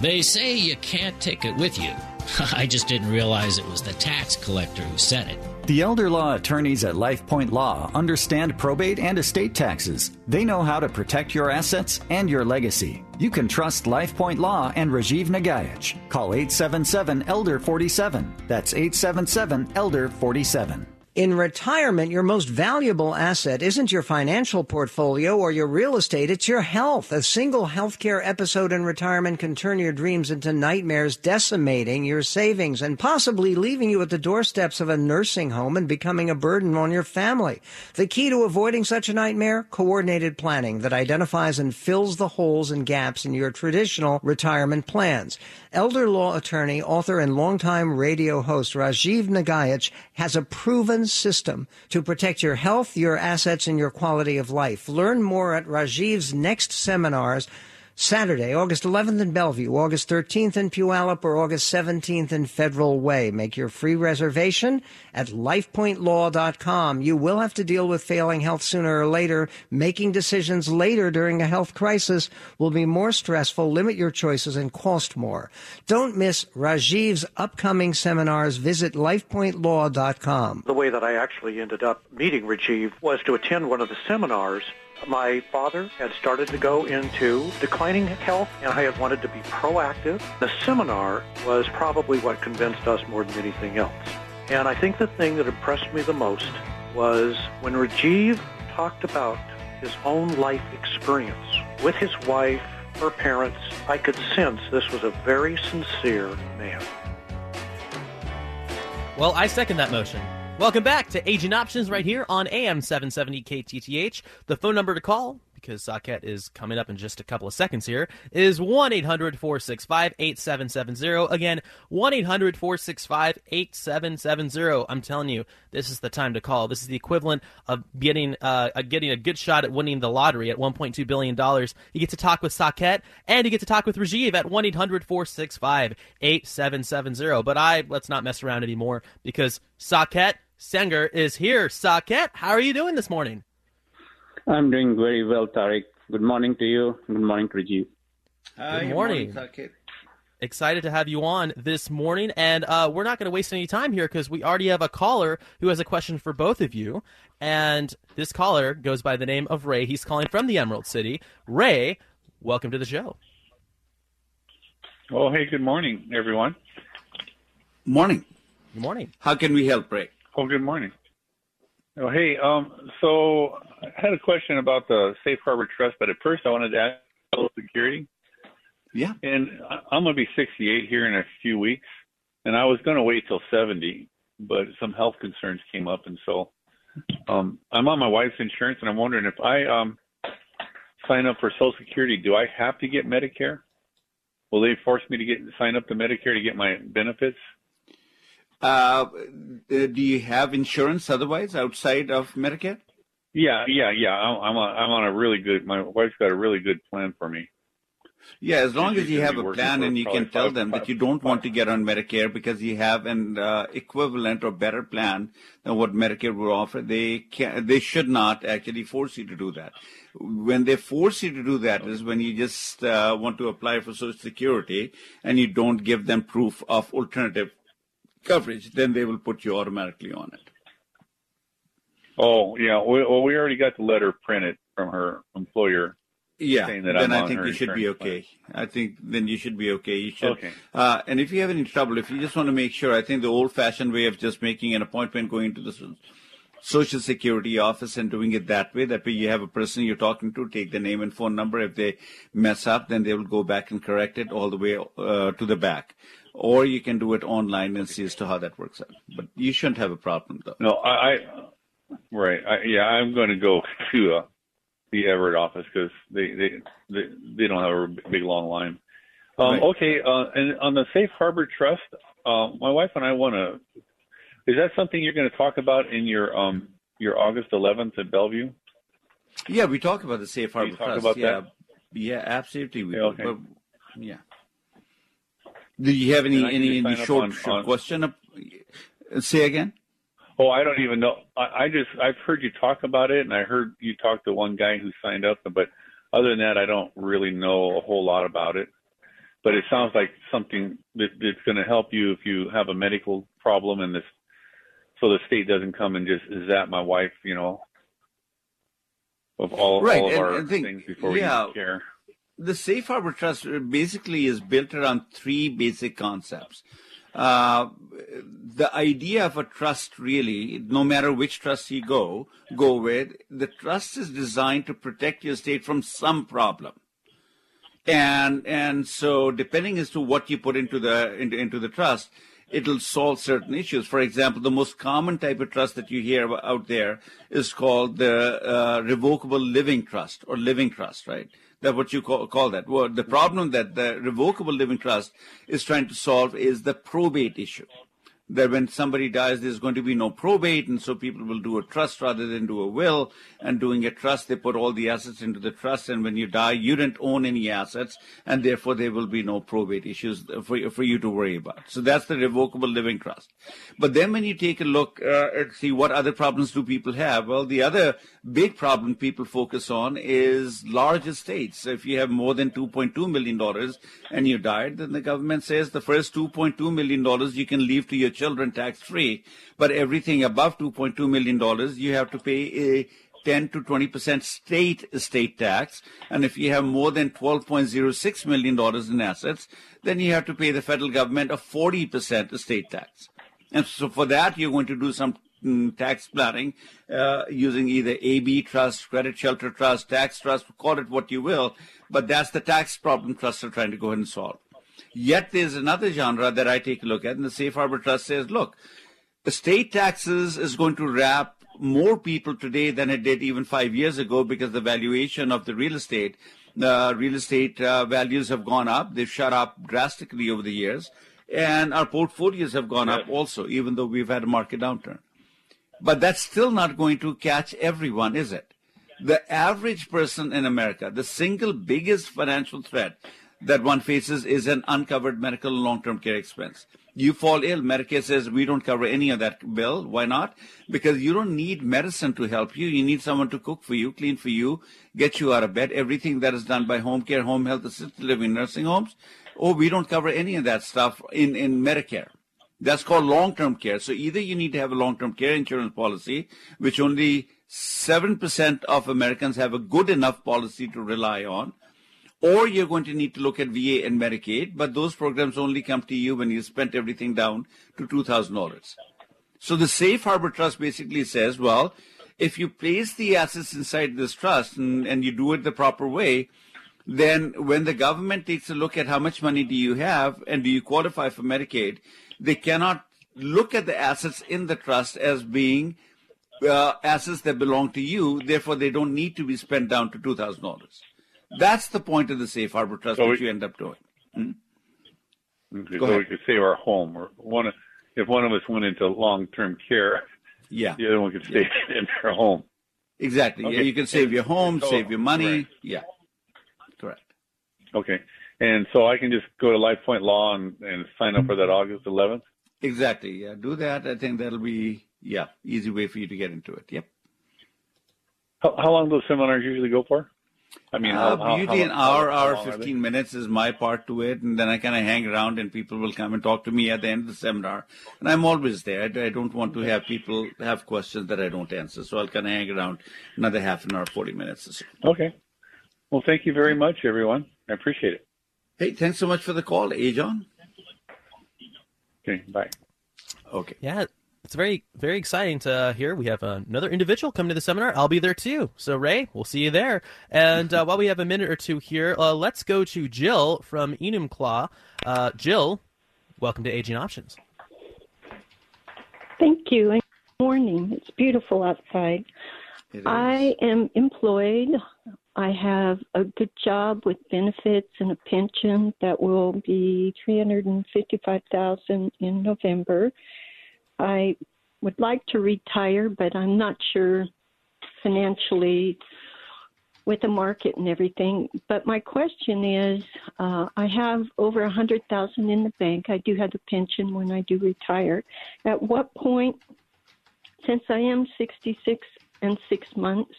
They say you can't take it with you. I just didn't realize it was the tax collector who said it. The elder law attorneys at LifePoint Law understand probate and estate taxes. They know how to protect your assets and your legacy. You can trust LifePoint Law and Rajiv Nagaich. Call 877 Elder 47. That's 877 Elder 47. In retirement, your most valuable asset isn't your financial portfolio or your real estate, it's your health. A single healthcare episode in retirement can turn your dreams into nightmares, decimating your savings and possibly leaving you at the doorsteps of a nursing home and becoming a burden on your family. The key to avoiding such a nightmare? Coordinated planning that identifies and fills the holes and gaps in your traditional retirement plans. Elder law attorney, author, and longtime radio host Rajiv Nagaich has a proven system to protect your health, your assets, and your quality of life. Learn more at Rajiv's next seminars. Saturday, August 11th in Bellevue, August 13th in Puyallup, or August 17th in Federal Way. Make your free reservation at lifepointlaw.com. You will have to deal with failing health sooner or later. Making decisions later during a health crisis will be more stressful, limit your choices, and cost more. Don't miss Rajiv's upcoming seminars. Visit lifepointlaw.com. The way that I actually ended up meeting Rajiv was to attend one of the seminars. My father had started to go into declining health, and I had wanted to be proactive. The seminar was probably what convinced us more than anything else. And I think the thing that impressed me the most was when Rajiv talked about his own life experience with his wife, her parents. I could sense this was a very sincere man. Well, I second that motion. Welcome back to Aging Options right here on AM 770 KTTH. The phone number to call, because Saket is coming up in just a couple of seconds here, is 1 800 465 8770. Again, 1 800 465 8770. I'm telling you, this is the time to call. This is the equivalent of getting, uh, getting a good shot at winning the lottery at $1.2 billion. You get to talk with Saket, and you get to talk with Rajiv at 1 800 465 8770. But I, let's not mess around anymore because Saket Sanger is here. Saket, how are you doing this morning? I'm doing very well, Tarek. Good morning to you. Good morning, Rajiv. Good morning. Saket. Excited to have you on this morning, and uh, we're not going to waste any time here because we already have a caller who has a question for both of you. And this caller goes by the name of Ray. He's calling from the Emerald City. Ray, welcome to the show. Oh, hey, good morning, everyone. Morning. Good morning. How can we help, Ray? Oh, good morning. Oh, hey. Um, so I had a question about the safe harbor trust, but at first I wanted to ask Social Security. Yeah. And I'm going to be 68 here in a few weeks, and I was going to wait till 70, but some health concerns came up, and so um, I'm on my wife's insurance, and I'm wondering if I um, sign up for Social Security, do I have to get Medicare? Will they force me to get sign up to Medicare to get my benefits? Uh, do you have insurance otherwise outside of Medicare? Yeah, yeah, yeah. I'm I'm on, I'm on a really good. My wife's got a really good plan for me. Yeah, as long as you have a plan and you can tell five- them that you don't want to get on Medicare because you have an uh, equivalent or better plan than what Medicare will offer, they can they should not actually force you to do that. When they force you to do that is when you just uh, want to apply for Social Security and you don't give them proof of alternative coverage, then they will put you automatically on it. Oh, yeah. Well, we already got the letter printed from her employer. Yeah, that then I'm I think you should be insurance plan. okay. I think then you should be okay. You should. Okay. Uh, and if you have any trouble, if you just want to make sure, I think the old-fashioned way of just making an appointment, going to the Social Security office and doing it that way, that way you have a person you're talking to, take the name and phone number. If they mess up, then they will go back and correct it all the way uh, to the back. Or you can do it online and see as to how that works out. But you shouldn't have a problem, though. No, I, I right. I, yeah, I'm going to go to uh, the Everett office because they, they they they don't have a big long line. Um, Right. Okay, uh, and on the Safe Harbor Trust, uh, my wife and I want to. Is that something you're going to talk about in your um your August 11th at Bellevue? Yeah, we talk about the safe harbor trust. yeah, that? yeah, absolutely. We Yeah, okay. But, yeah. Do you have any And I can any, any short, on- short on- question? Up, say again. Oh, I don't even know. I, I just I've heard you talk about it, and I heard you talk to one guy who signed up, but other than that, I don't really know a whole lot about it. But it sounds like something that, that's going to help you if you have a medical problem, and this, so the state doesn't come and just zap my wife, you know, of all, Right, all of and- our and think- things before yeah. we care. The safe harbor trust basically is built around three basic concepts. Uh, the idea of a trust really, no matter which trust you go go with, the trust is designed to protect your state from some problem. And and so depending as to what you put into the into, into the trust, it'll solve certain issues. For example, the most common type of trust that you hear out there is called the uh, revocable living trust or living trust, right? That's what you call, call that. Well, the problem that the revocable living trust is trying to solve is the probate issue. That when somebody dies, there's going to be no probate, and so people will do a trust rather than do a will. And doing a trust, they put all the assets into the trust, and when you die, you didn't own any assets, and therefore there will be no probate issues for, for you to worry about. So that's the revocable living trust. But then when you take a look uh, and see what other problems do people have, well, the other big problem people focus on is large estates. So if you have more than $2.2 million and you died, then the government says the first $2.2 million you can leave to your children tax free, but everything above $2.2 million you have to pay a 10 to 20 percent state estate tax. And if you have more than $12.06 million in assets, then you have to pay the federal government a 40 percent estate tax. And so for that, you're going to do some mm, tax planning uh, using either AB trust, credit shelter trust, tax trust, call it what you will. But that's the tax problem trusts are trying to go ahead and solve. Yet there's another genre that I take a look at, and the Safe Harbor Trust says, look, estate taxes is going to wrap more people today than it did even five years ago because the valuation of the real estate, uh, real estate uh, values have gone up. They've shot up drastically over the years. And our portfolios have gone up also, even though we've had a market downturn. But that's still not going to catch everyone, is it? The average person in America, the single biggest financial threat that one faces is an uncovered medical long-term care expense. You fall ill, Medicare says we don't cover any of that bill. Why not? Because you don't need medicine to help you. You need someone to cook for you, clean for you, get you out of bed. Everything that is done by home care, home health, assisted living, nursing homes. Oh, we don't cover any of that stuff in, in Medicare. That's called long-term care. So either you need to have a long-term care insurance policy, which only 7% of Americans have a good enough policy to rely on, or you're going to need to look at VA and Medicaid, but those programs only come to you when you spent everything down to $2,000. So the Safe Harbor Trust basically says, well, if you place the assets inside this trust and, and you do it the proper way, then when the government takes a look at how much money do you have and do you qualify for Medicaid, they cannot look at the assets in the trust as being uh, assets that belong to you. Therefore, they don't need to be spent down to $2,000. That's the point of the safe harbor trust, so which we, you end up doing. Hmm? Okay, so ahead. we could save our home, or one. If one of us went into long-term care, yeah, the other one could stay yeah. in their home. Exactly. Okay. Yeah, you can save your home, so, save your money. Yeah, correct. Okay, and so I can just go to LifePoint Law and, and sign up for that August 11th. Exactly. Yeah, do that. I think that'll be yeah easy way for you to get into it. Yep. How, how long do those seminars usually go for? I mean, how, uh, usually how, an hour, hour, 15 minutes is my part to it. And then I kind of hang around and people will come and talk to me at the end of the seminar. And I'm always there. I, I don't want to have people have questions that I don't answer. So I'll kind of hang around another half an hour, 40 minutes or so. Okay. Well, thank you very much, everyone. I appreciate it. Hey, thanks so much for the call, Ajon. Okay, bye. Okay. Yeah, it's very very exciting to hear. We have another individual coming to the seminar. I'll be there too. So Ray, we'll see you there. And uh, while we have a minute or two here, uh, let's go to Jill from Enumclaw. Uh, Jill, welcome to Aging Options. Thank you. And good morning. It's beautiful outside. I am employed. I have a good job with benefits and a pension that will be three hundred and fifty-five thousand in November I would like to retire, but I'm not sure financially with the market and everything. But my question is, uh, I have over a hundred thousand in the bank. I do have the pension when I do retire. At what point, since I am 66 and six months,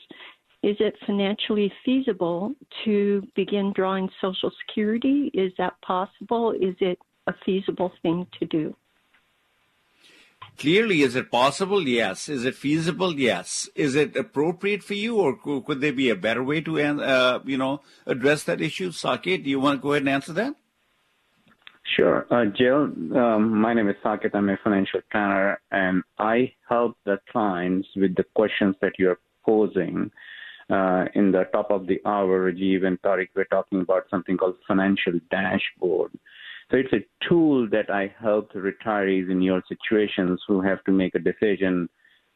is it financially feasible to begin drawing Social Security? Is that possible? Is it a feasible thing to do? Clearly, is it possible? Yes. Is it feasible? Yes. Is it appropriate for you, or could there be a better way to, uh, you know, address that issue? Saket, do you want to go ahead and answer that? Sure. Uh, Jill, um, my name is Saket. I'm a financial planner, and I help the clients with the questions that you're posing. Uh, in the top of the hour, Rajiv and Tariq were talking about something called financial dashboard. So it's a tool that I help retirees in your situations who have to make a decision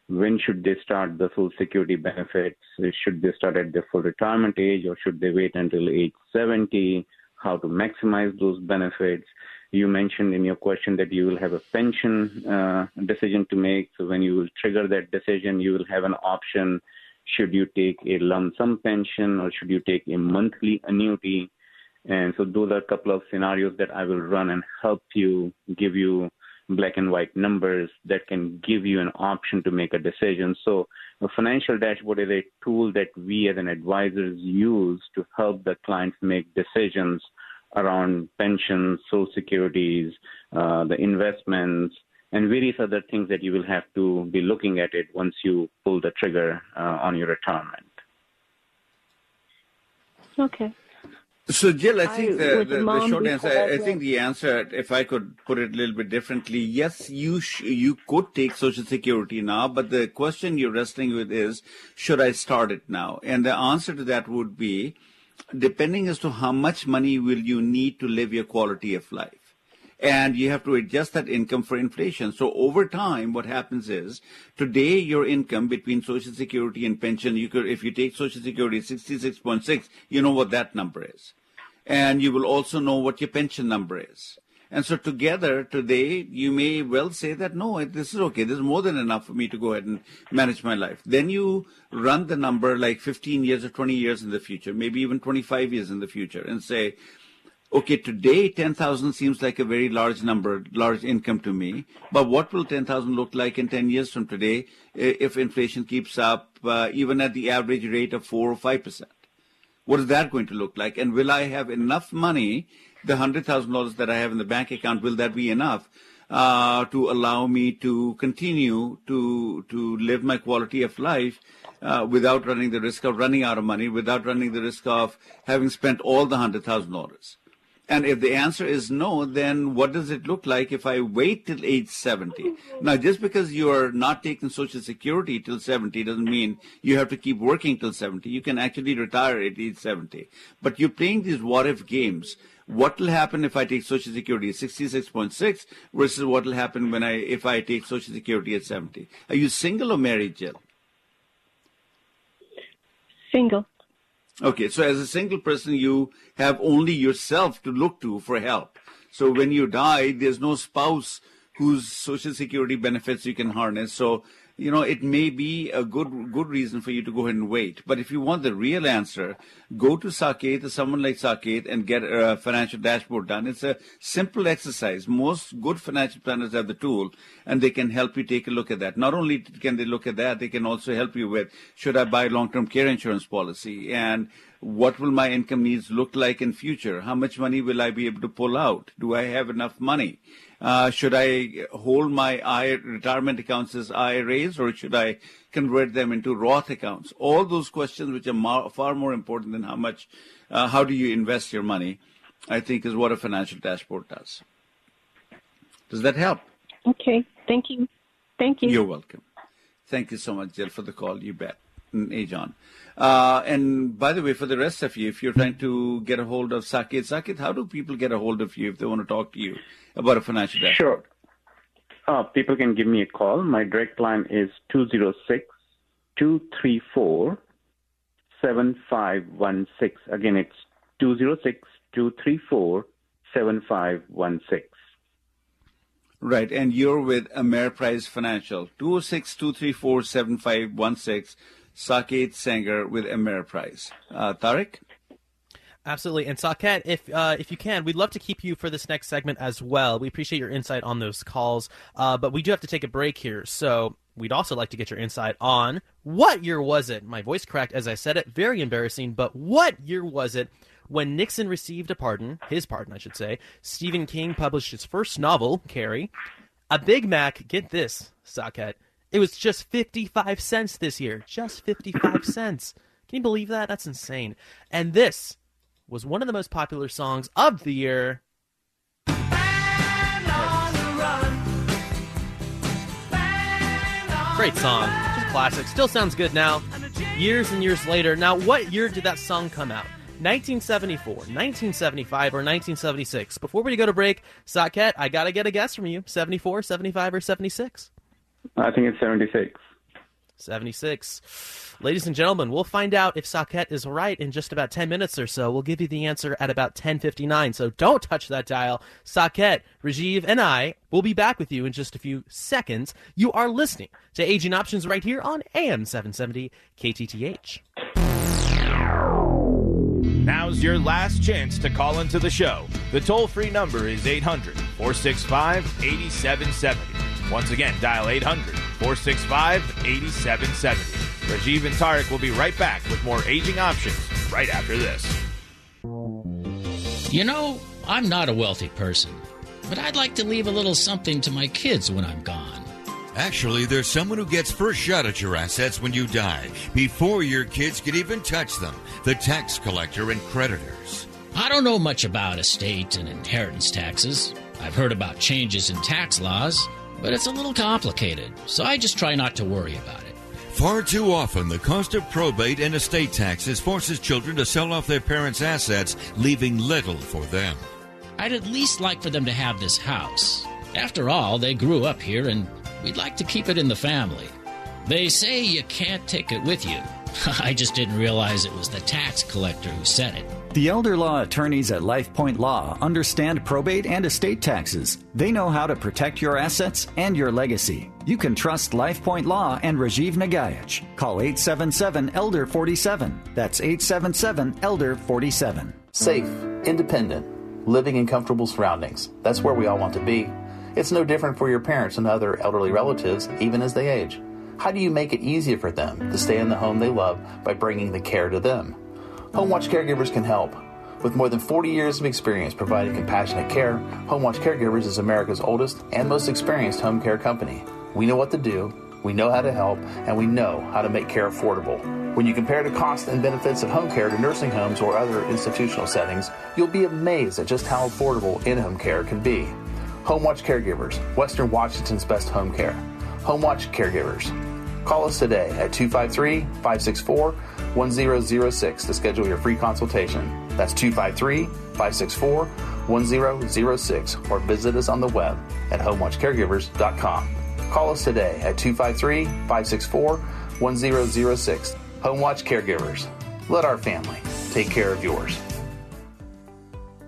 when should they start the full security benefits? Should they start at the full retirement age or should they wait until age 70? How to maximize those benefits? You mentioned in your question that you will have a pension uh, decision to make. So when you will trigger that decision, you will have an option. Should you take a lump sum pension or should you take a monthly annuity? And so those are a couple of scenarios that I will run and help you give you black and white numbers that can give you an option to make a decision. So a financial dashboard is a tool that we as an advisors use to help the clients make decisions around pensions, social securities, uh, the investments, and various other things that you will have to be looking at it once you pull the trigger uh, on your retirement. Okay. So, Jill, I think the, the, the, short answer, I, I, think the answer, if I could put it a little bit differently, yes, you sh- you could take Social Security now, but the question you're wrestling with is, should I start it now? And the answer to that would be, depending as to how much money will you need to live your quality of life. And you have to adjust that income for inflation. So over time, what happens is today your income between Social Security and pension, you could, if you take Social Security 66.6, you know what that number is. And you will also know what your pension number is. And so together today, you may well say that, no, this is okay. This is more than enough for me to go ahead and manage my life. Then you run the number like 15 years or 20 years in the future, maybe even 25 years in the future and say, okay, today 10,000 seems like a very large number, large income to me. But what will 10,000 look like in 10 years from today if inflation keeps up uh, even at the average rate of 4 or 5%? What is that going to look like? And will I have enough money the $100,000 that I have in the bank account, will that be enough uh, to allow me to continue to, to live my quality of life uh, without running the risk of running out of money, without running the risk of having spent all the $100,000? And if the answer is no, then what does it look like if I wait till age 70? Now, just because you're not taking Social Security till 70 doesn't mean you have to keep working till 70. You can actually retire at age 70. But you're playing these what if games what will happen if I take Social Security at 66.6 versus what will happen when I if I take Social Security at 70? Are you single or married, Jill? Single. Okay, so as a single person, you have only yourself to look to for help. So when you die, there's no spouse whose Social Security benefits you can harness. So you know, it may be a good good reason for you to go ahead and wait. But if you want the real answer, go to Saket or someone like Saket and get a financial dashboard done. It's a simple exercise. Most good financial planners have the tool, and they can help you take a look at that. Not only can they look at that, they can also help you with should I buy long-term care insurance policy and what will my income needs look like in future? How much money will I be able to pull out? Do I have enough money? Uh, should I hold my I, retirement accounts as IRAs or should I convert them into Roth accounts? All those questions, which are mar- far more important than how much, uh, how do you invest your money, I think is what a financial dashboard does. Does that help? Okay. Thank you. Thank you. You're welcome. Thank you so much, Jill, for the call. You bet. Ajon. Uh, and by the way, for the rest of you, if you're trying to get a hold of Saket, Saket, how do people get a hold of you if they want to talk to you about a financial dashboard? Sure. Uh, people can give me a call. My direct line is 206 234 7516. Again, it's 206 234 7516. Right, and you're with Ameriprise Financial, 206 234 7516. Saket Sanger with Ameriprise. Uh, Tariq? Absolutely. And Saket, if uh, if you can, we'd love to keep you for this next segment as well. We appreciate your insight on those calls, uh, but we do have to take a break here. So we'd also like to get your insight on what year was it? My voice cracked as I said it. Very embarrassing, but what year was it when Nixon received a pardon, his pardon, I should say? Stephen King published his first novel, Carrie. A Big Mac, get this, Saket, it was just 55 cents this year. Just 55 cents. Can you believe that? That's insane. And this was one of the most popular songs of the year. Great song. Just classic. Still sounds good now. Years and years later. Now, what year did that song come out? 1974, 1975, or 1976? Before we go to break, Saket, I gotta get a guess from you. 74, 75, or 76? I think it's 76. 76. Ladies and gentlemen, we'll find out if Saket is right in just about 10 minutes or so. We'll give you the answer at about 10:59. So don't touch that dial. Saket, Rajiv, and I will be back with you in just a few seconds. You are listening to Aging Options right here on AM 770 KTTH. Now's your last chance to call into the show. The toll-free number is 800-465-8770. Once again, dial 800 465 8770. Rajiv and Tariq will be right back with more aging options right after this. You know, I'm not a wealthy person, but I'd like to leave a little something to my kids when I'm gone. Actually, there's someone who gets first shot at your assets when you die, before your kids can even touch them the tax collector and creditors. I don't know much about estate and inheritance taxes. I've heard about changes in tax laws but it's a little complicated, so I just try not to worry about it. Far too often, the cost of probate and estate taxes forces children to sell off their parents' assets, leaving little for them. I'd at least like for them to have this house. After all, they grew up here and we'd like to keep it in the family. They say you can't take it with you. I just didn't realize it was the tax collector who said it. The elder law attorneys at LifePoint Law understand probate and estate taxes. They know how to protect your assets and your legacy. You can trust LifePoint Law and Rajiv Nagaich. Call 877 Elder 47. That's 877 Elder 47. Safe, independent, living in comfortable surroundings. That's where we all want to be. It's no different for your parents and other elderly relatives, even as they age. How do you make it easier for them to stay in the home they love by bringing the care to them? HomeWatch Caregivers can help. With more than 40 years of experience providing compassionate care, HomeWatch Caregivers is America's oldest and most experienced home care company. We know what to do, we know how to help, and we know how to make care affordable. When you compare the costs and benefits of home care to nursing homes or other institutional settings, you'll be amazed at just how affordable in home care can be. HomeWatch Caregivers, Western Washington's best home care. HomeWatch Caregivers. Call us today at 253 564 1006 to schedule your free consultation. That's 253 564 1006 or visit us on the web at homewatchcaregivers.com. Call us today at 253 564 1006. Homewatch Caregivers. Let our family take care of yours.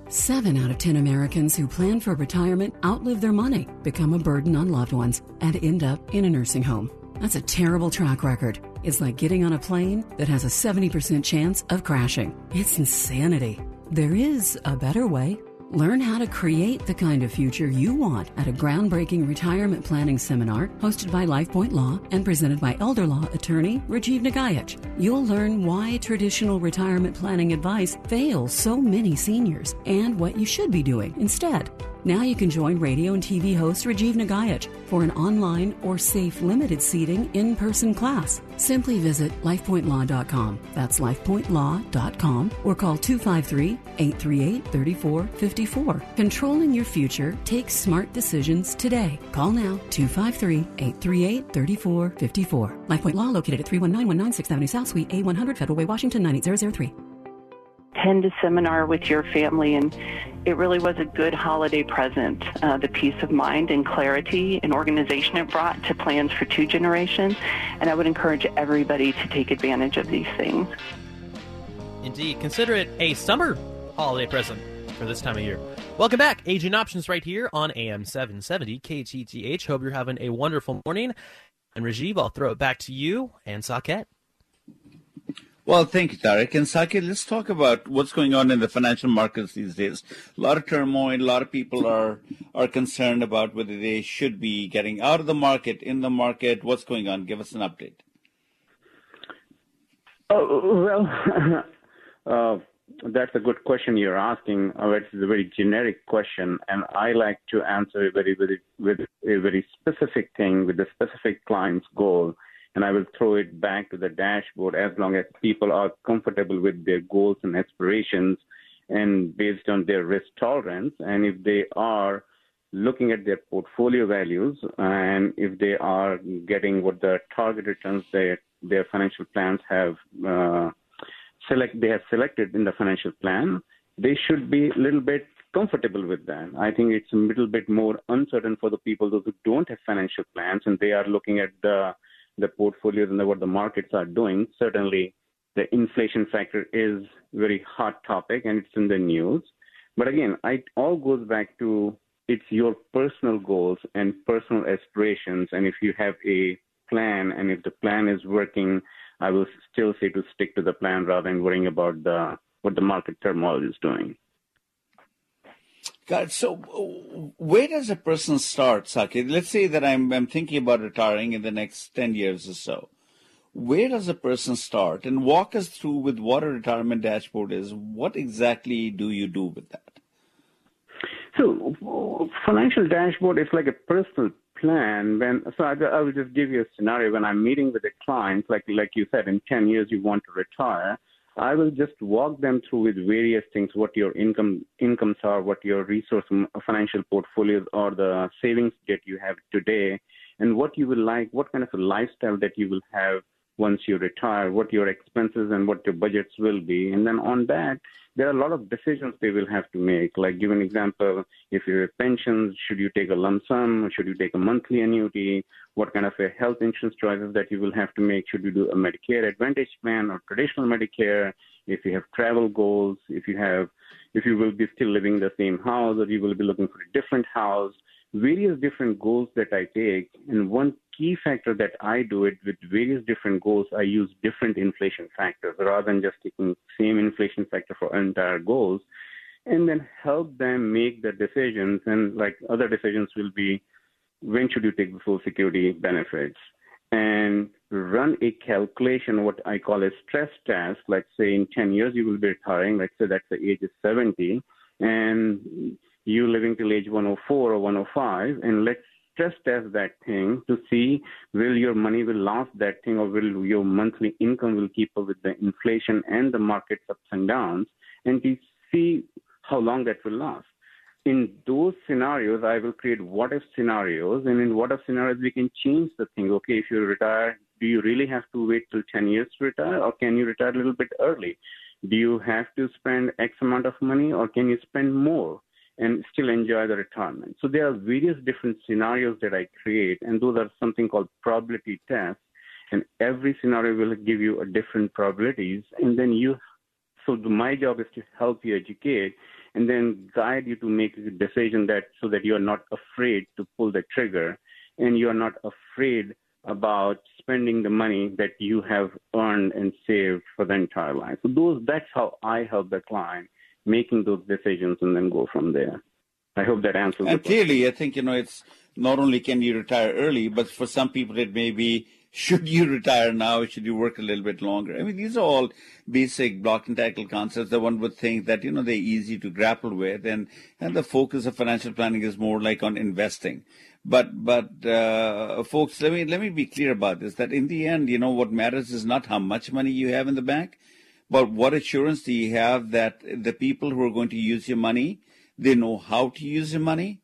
Seven out of 10 Americans who plan for retirement outlive their money, become a burden on loved ones, and end up in a nursing home. That's a terrible track record. It's like getting on a plane that has a 70% chance of crashing. It's insanity. There is a better way. Learn how to create the kind of future you want at a groundbreaking retirement planning seminar hosted by LifePoint Law and presented by elder law attorney Rajiv Nagaich. You'll learn why traditional retirement planning advice fails so many seniors and what you should be doing instead. Now you can join radio and TV host Rajiv Nagaich for an online or safe limited seating in person class. Simply visit lifepointlaw.com. That's lifepointlaw.com or call 253 838 3454. Controlling your future takes smart decisions today. Call now 253 838 3454. LifePoint Law located at 319 6th Avenue South Suite A100 Federal Way, Washington 98003 attend a seminar with your family and it really was a good holiday present. Uh, the peace of mind and clarity and organization it brought to plans for two generations. And I would encourage everybody to take advantage of these things. Indeed. Consider it a summer holiday present for this time of year. Welcome back. Aging Options right here on AM 770 KTTH. Hope you're having a wonderful morning. And Rajiv, I'll throw it back to you and Saket. Well, thank you, Tarek. And Saki, let's talk about what's going on in the financial markets these days. A lot of turmoil. A lot of people are are concerned about whether they should be getting out of the market, in the market. What's going on? Give us an update. Oh, well, uh, that's a good question you're asking. Uh, it's a very generic question, and I like to answer a very, very, a very specific thing with a specific client's goal and I will throw it back to the dashboard as long as people are comfortable with their goals and aspirations and based on their risk tolerance. And if they are looking at their portfolio values and if they are getting what the target returns their their financial plans have uh, select they have selected in the financial plan, they should be a little bit comfortable with that. I think it's a little bit more uncertain for the people those who don't have financial plans and they are looking at the the portfolios and what the markets are doing. Certainly, the inflation factor is very hot topic and it's in the news. But again, it all goes back to it's your personal goals and personal aspirations. And if you have a plan and if the plan is working, I will still say to stick to the plan rather than worrying about the what the market turmoil is doing. God, so where does a person start, Saket? Let's say that I'm, I'm thinking about retiring in the next 10 years or so. Where does a person start? And walk us through with what a retirement dashboard is. What exactly do you do with that? So, financial dashboard is like a personal plan. When so, I, I will just give you a scenario. When I'm meeting with a client, like like you said, in 10 years you want to retire I will just walk them through with various things, what your income incomes are, what your resource financial portfolios or the savings that you have today, and what you will like, what kind of a lifestyle that you will have once you retire, what your expenses and what your budgets will be. And then on that, there are a lot of decisions they will have to make. Like, give an example, if you have pensions, should you take a lump sum? Should you take a monthly annuity? What kind of a health insurance choices that you will have to make? Should you do a Medicare Advantage plan or traditional Medicare? If you have travel goals, if you have, if you will be still living in the same house or you will be looking for a different house, various different goals that I take. And one key factor that I do it with various different goals, I use different inflation factors rather than just taking same inflation factor for entire goals and then help them make the decisions. And like other decisions will be when should you take the Social Security benefits? And run a calculation, what I call a stress test. Let's say in 10 years you will be retiring. Let's say that's the age is 70. And you living till age 104 or 105, and let's stress test that thing to see will your money will last that thing or will your monthly income will keep up with the inflation and the market's ups and downs, and to see how long that will last. In those scenarios, I will create what if scenarios, and in what if scenarios, we can change the thing. Okay, if you retire, do you really have to wait till 10 years to retire, or can you retire a little bit early? Do you have to spend X amount of money, or can you spend more? And still enjoy the retirement. So there are various different scenarios that I create, and those are something called probability tests. And every scenario will give you a different probabilities, and then you. So my job is to help you educate, and then guide you to make a decision that so that you are not afraid to pull the trigger, and you are not afraid about spending the money that you have earned and saved for the entire life. So those that's how I help the client making those decisions and then go from there. I hope that answers. And clearly, I think you know it's not only can you retire early, but for some people it may be should you retire now? Should you work a little bit longer? I mean, these are all basic block and tackle concepts that one would think that you know they're easy to grapple with, and and the focus of financial planning is more like on investing. But but uh, folks, let me let me be clear about this: that in the end, you know, what matters is not how much money you have in the bank, but what assurance do you have that the people who are going to use your money, they know how to use your money,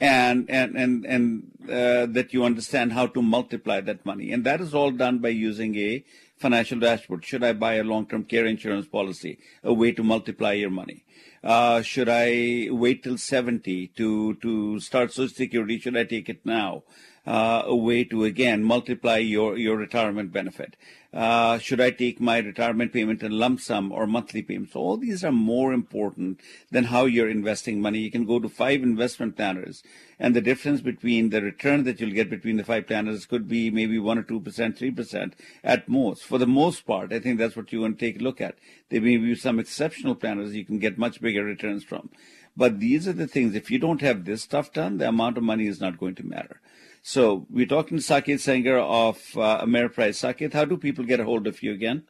and and and and uh, that you understand how to multiply that money, and that is all done by using a financial dashboard. Should I buy a long-term care insurance policy? A way to multiply your money. Uh, should I wait till 70 to to start Social Security? Should I take it now? Uh, a way to again multiply your your retirement benefit. Uh, should I take my retirement payment in lump sum or monthly payments? All these are more important than how you're investing money. You can go to five investment planners, and the difference between the return that you'll get between the five planners could be maybe one or two percent, three percent at most. For the most part, I think that's what you want to take a look at. There may be some exceptional planners you can get much bigger returns from. But these are the things. If you don't have this stuff done, the amount of money is not going to matter. So we're talking to Saket Sanger of uh, Ameriprise. Saket, how do people get a hold of you again?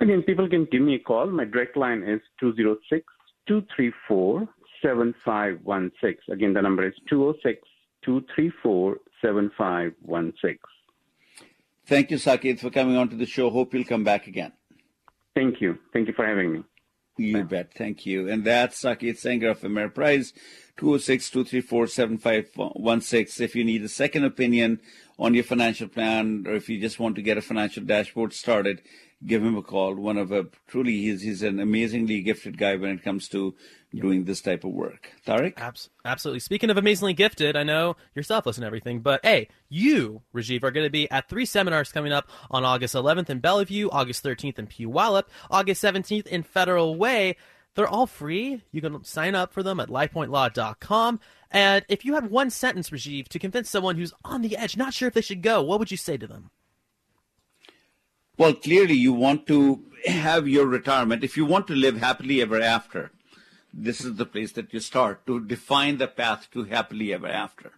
Again, people can give me a call. My direct line is 206 234 7516. Again, the number is 206 234 7516. Thank you, Saket, for coming on to the show. Hope you'll come back again. Thank you. Thank you for having me. You bet. Thank you. And that's Saket Sanger of Ameriprise. 206-234-7516 if you need a second opinion on your financial plan or if you just want to get a financial dashboard started give him a call one of a truly he's, he's an amazingly gifted guy when it comes to doing this type of work Tariq? Abs- absolutely speaking of amazingly gifted i know you're selfless and everything but hey you rajiv are going to be at three seminars coming up on august 11th in bellevue august 13th in puyallup august 17th in federal way they're all free. You can sign up for them at lifepointlaw.com. And if you had one sentence, Rajiv, to convince someone who's on the edge, not sure if they should go, what would you say to them? Well, clearly, you want to have your retirement. If you want to live happily ever after, this is the place that you start to define the path to happily ever after.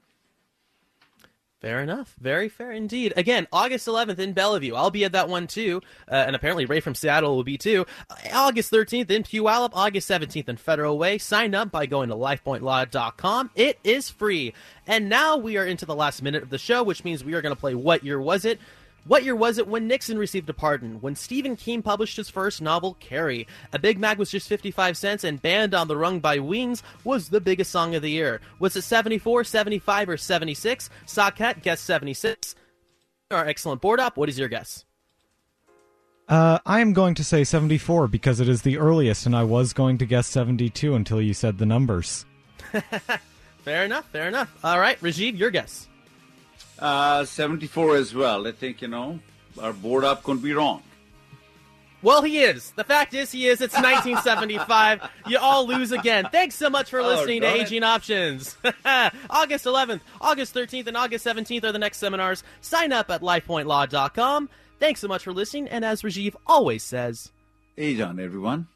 Fair enough. Very fair indeed. Again, August 11th in Bellevue. I'll be at that one too. Uh, and apparently Ray from Seattle will be too. Uh, August 13th in Puyallup. August 17th in Federal Way. Sign up by going to lifepointlaw.com. It is free. And now we are into the last minute of the show, which means we are going to play What Year Was It? What year was it when Nixon received a pardon? When Stephen King published his first novel, Carrie? A Big Mac was just 55 cents, and Band on the Run by Wings was the biggest song of the year. Was it 74, 75, or 76? Saket guess 76. Our excellent board up. What is your guess? Uh, I am going to say 74 because it is the earliest, and I was going to guess 72 until you said the numbers. fair enough. Fair enough. All right, Rajiv, your guess. Uh, 74 as well. I think, you know, our board up couldn't be wrong. Well, he is. The fact is, he is. It's 1975. you all lose again. Thanks so much for Oh, listening to darn it. Aging Options. August 11th, August 13th, and August 17th are the next seminars. Sign up at lifepointlaw.com. Thanks so much for listening, and as Rajiv always says, Age on, everyone.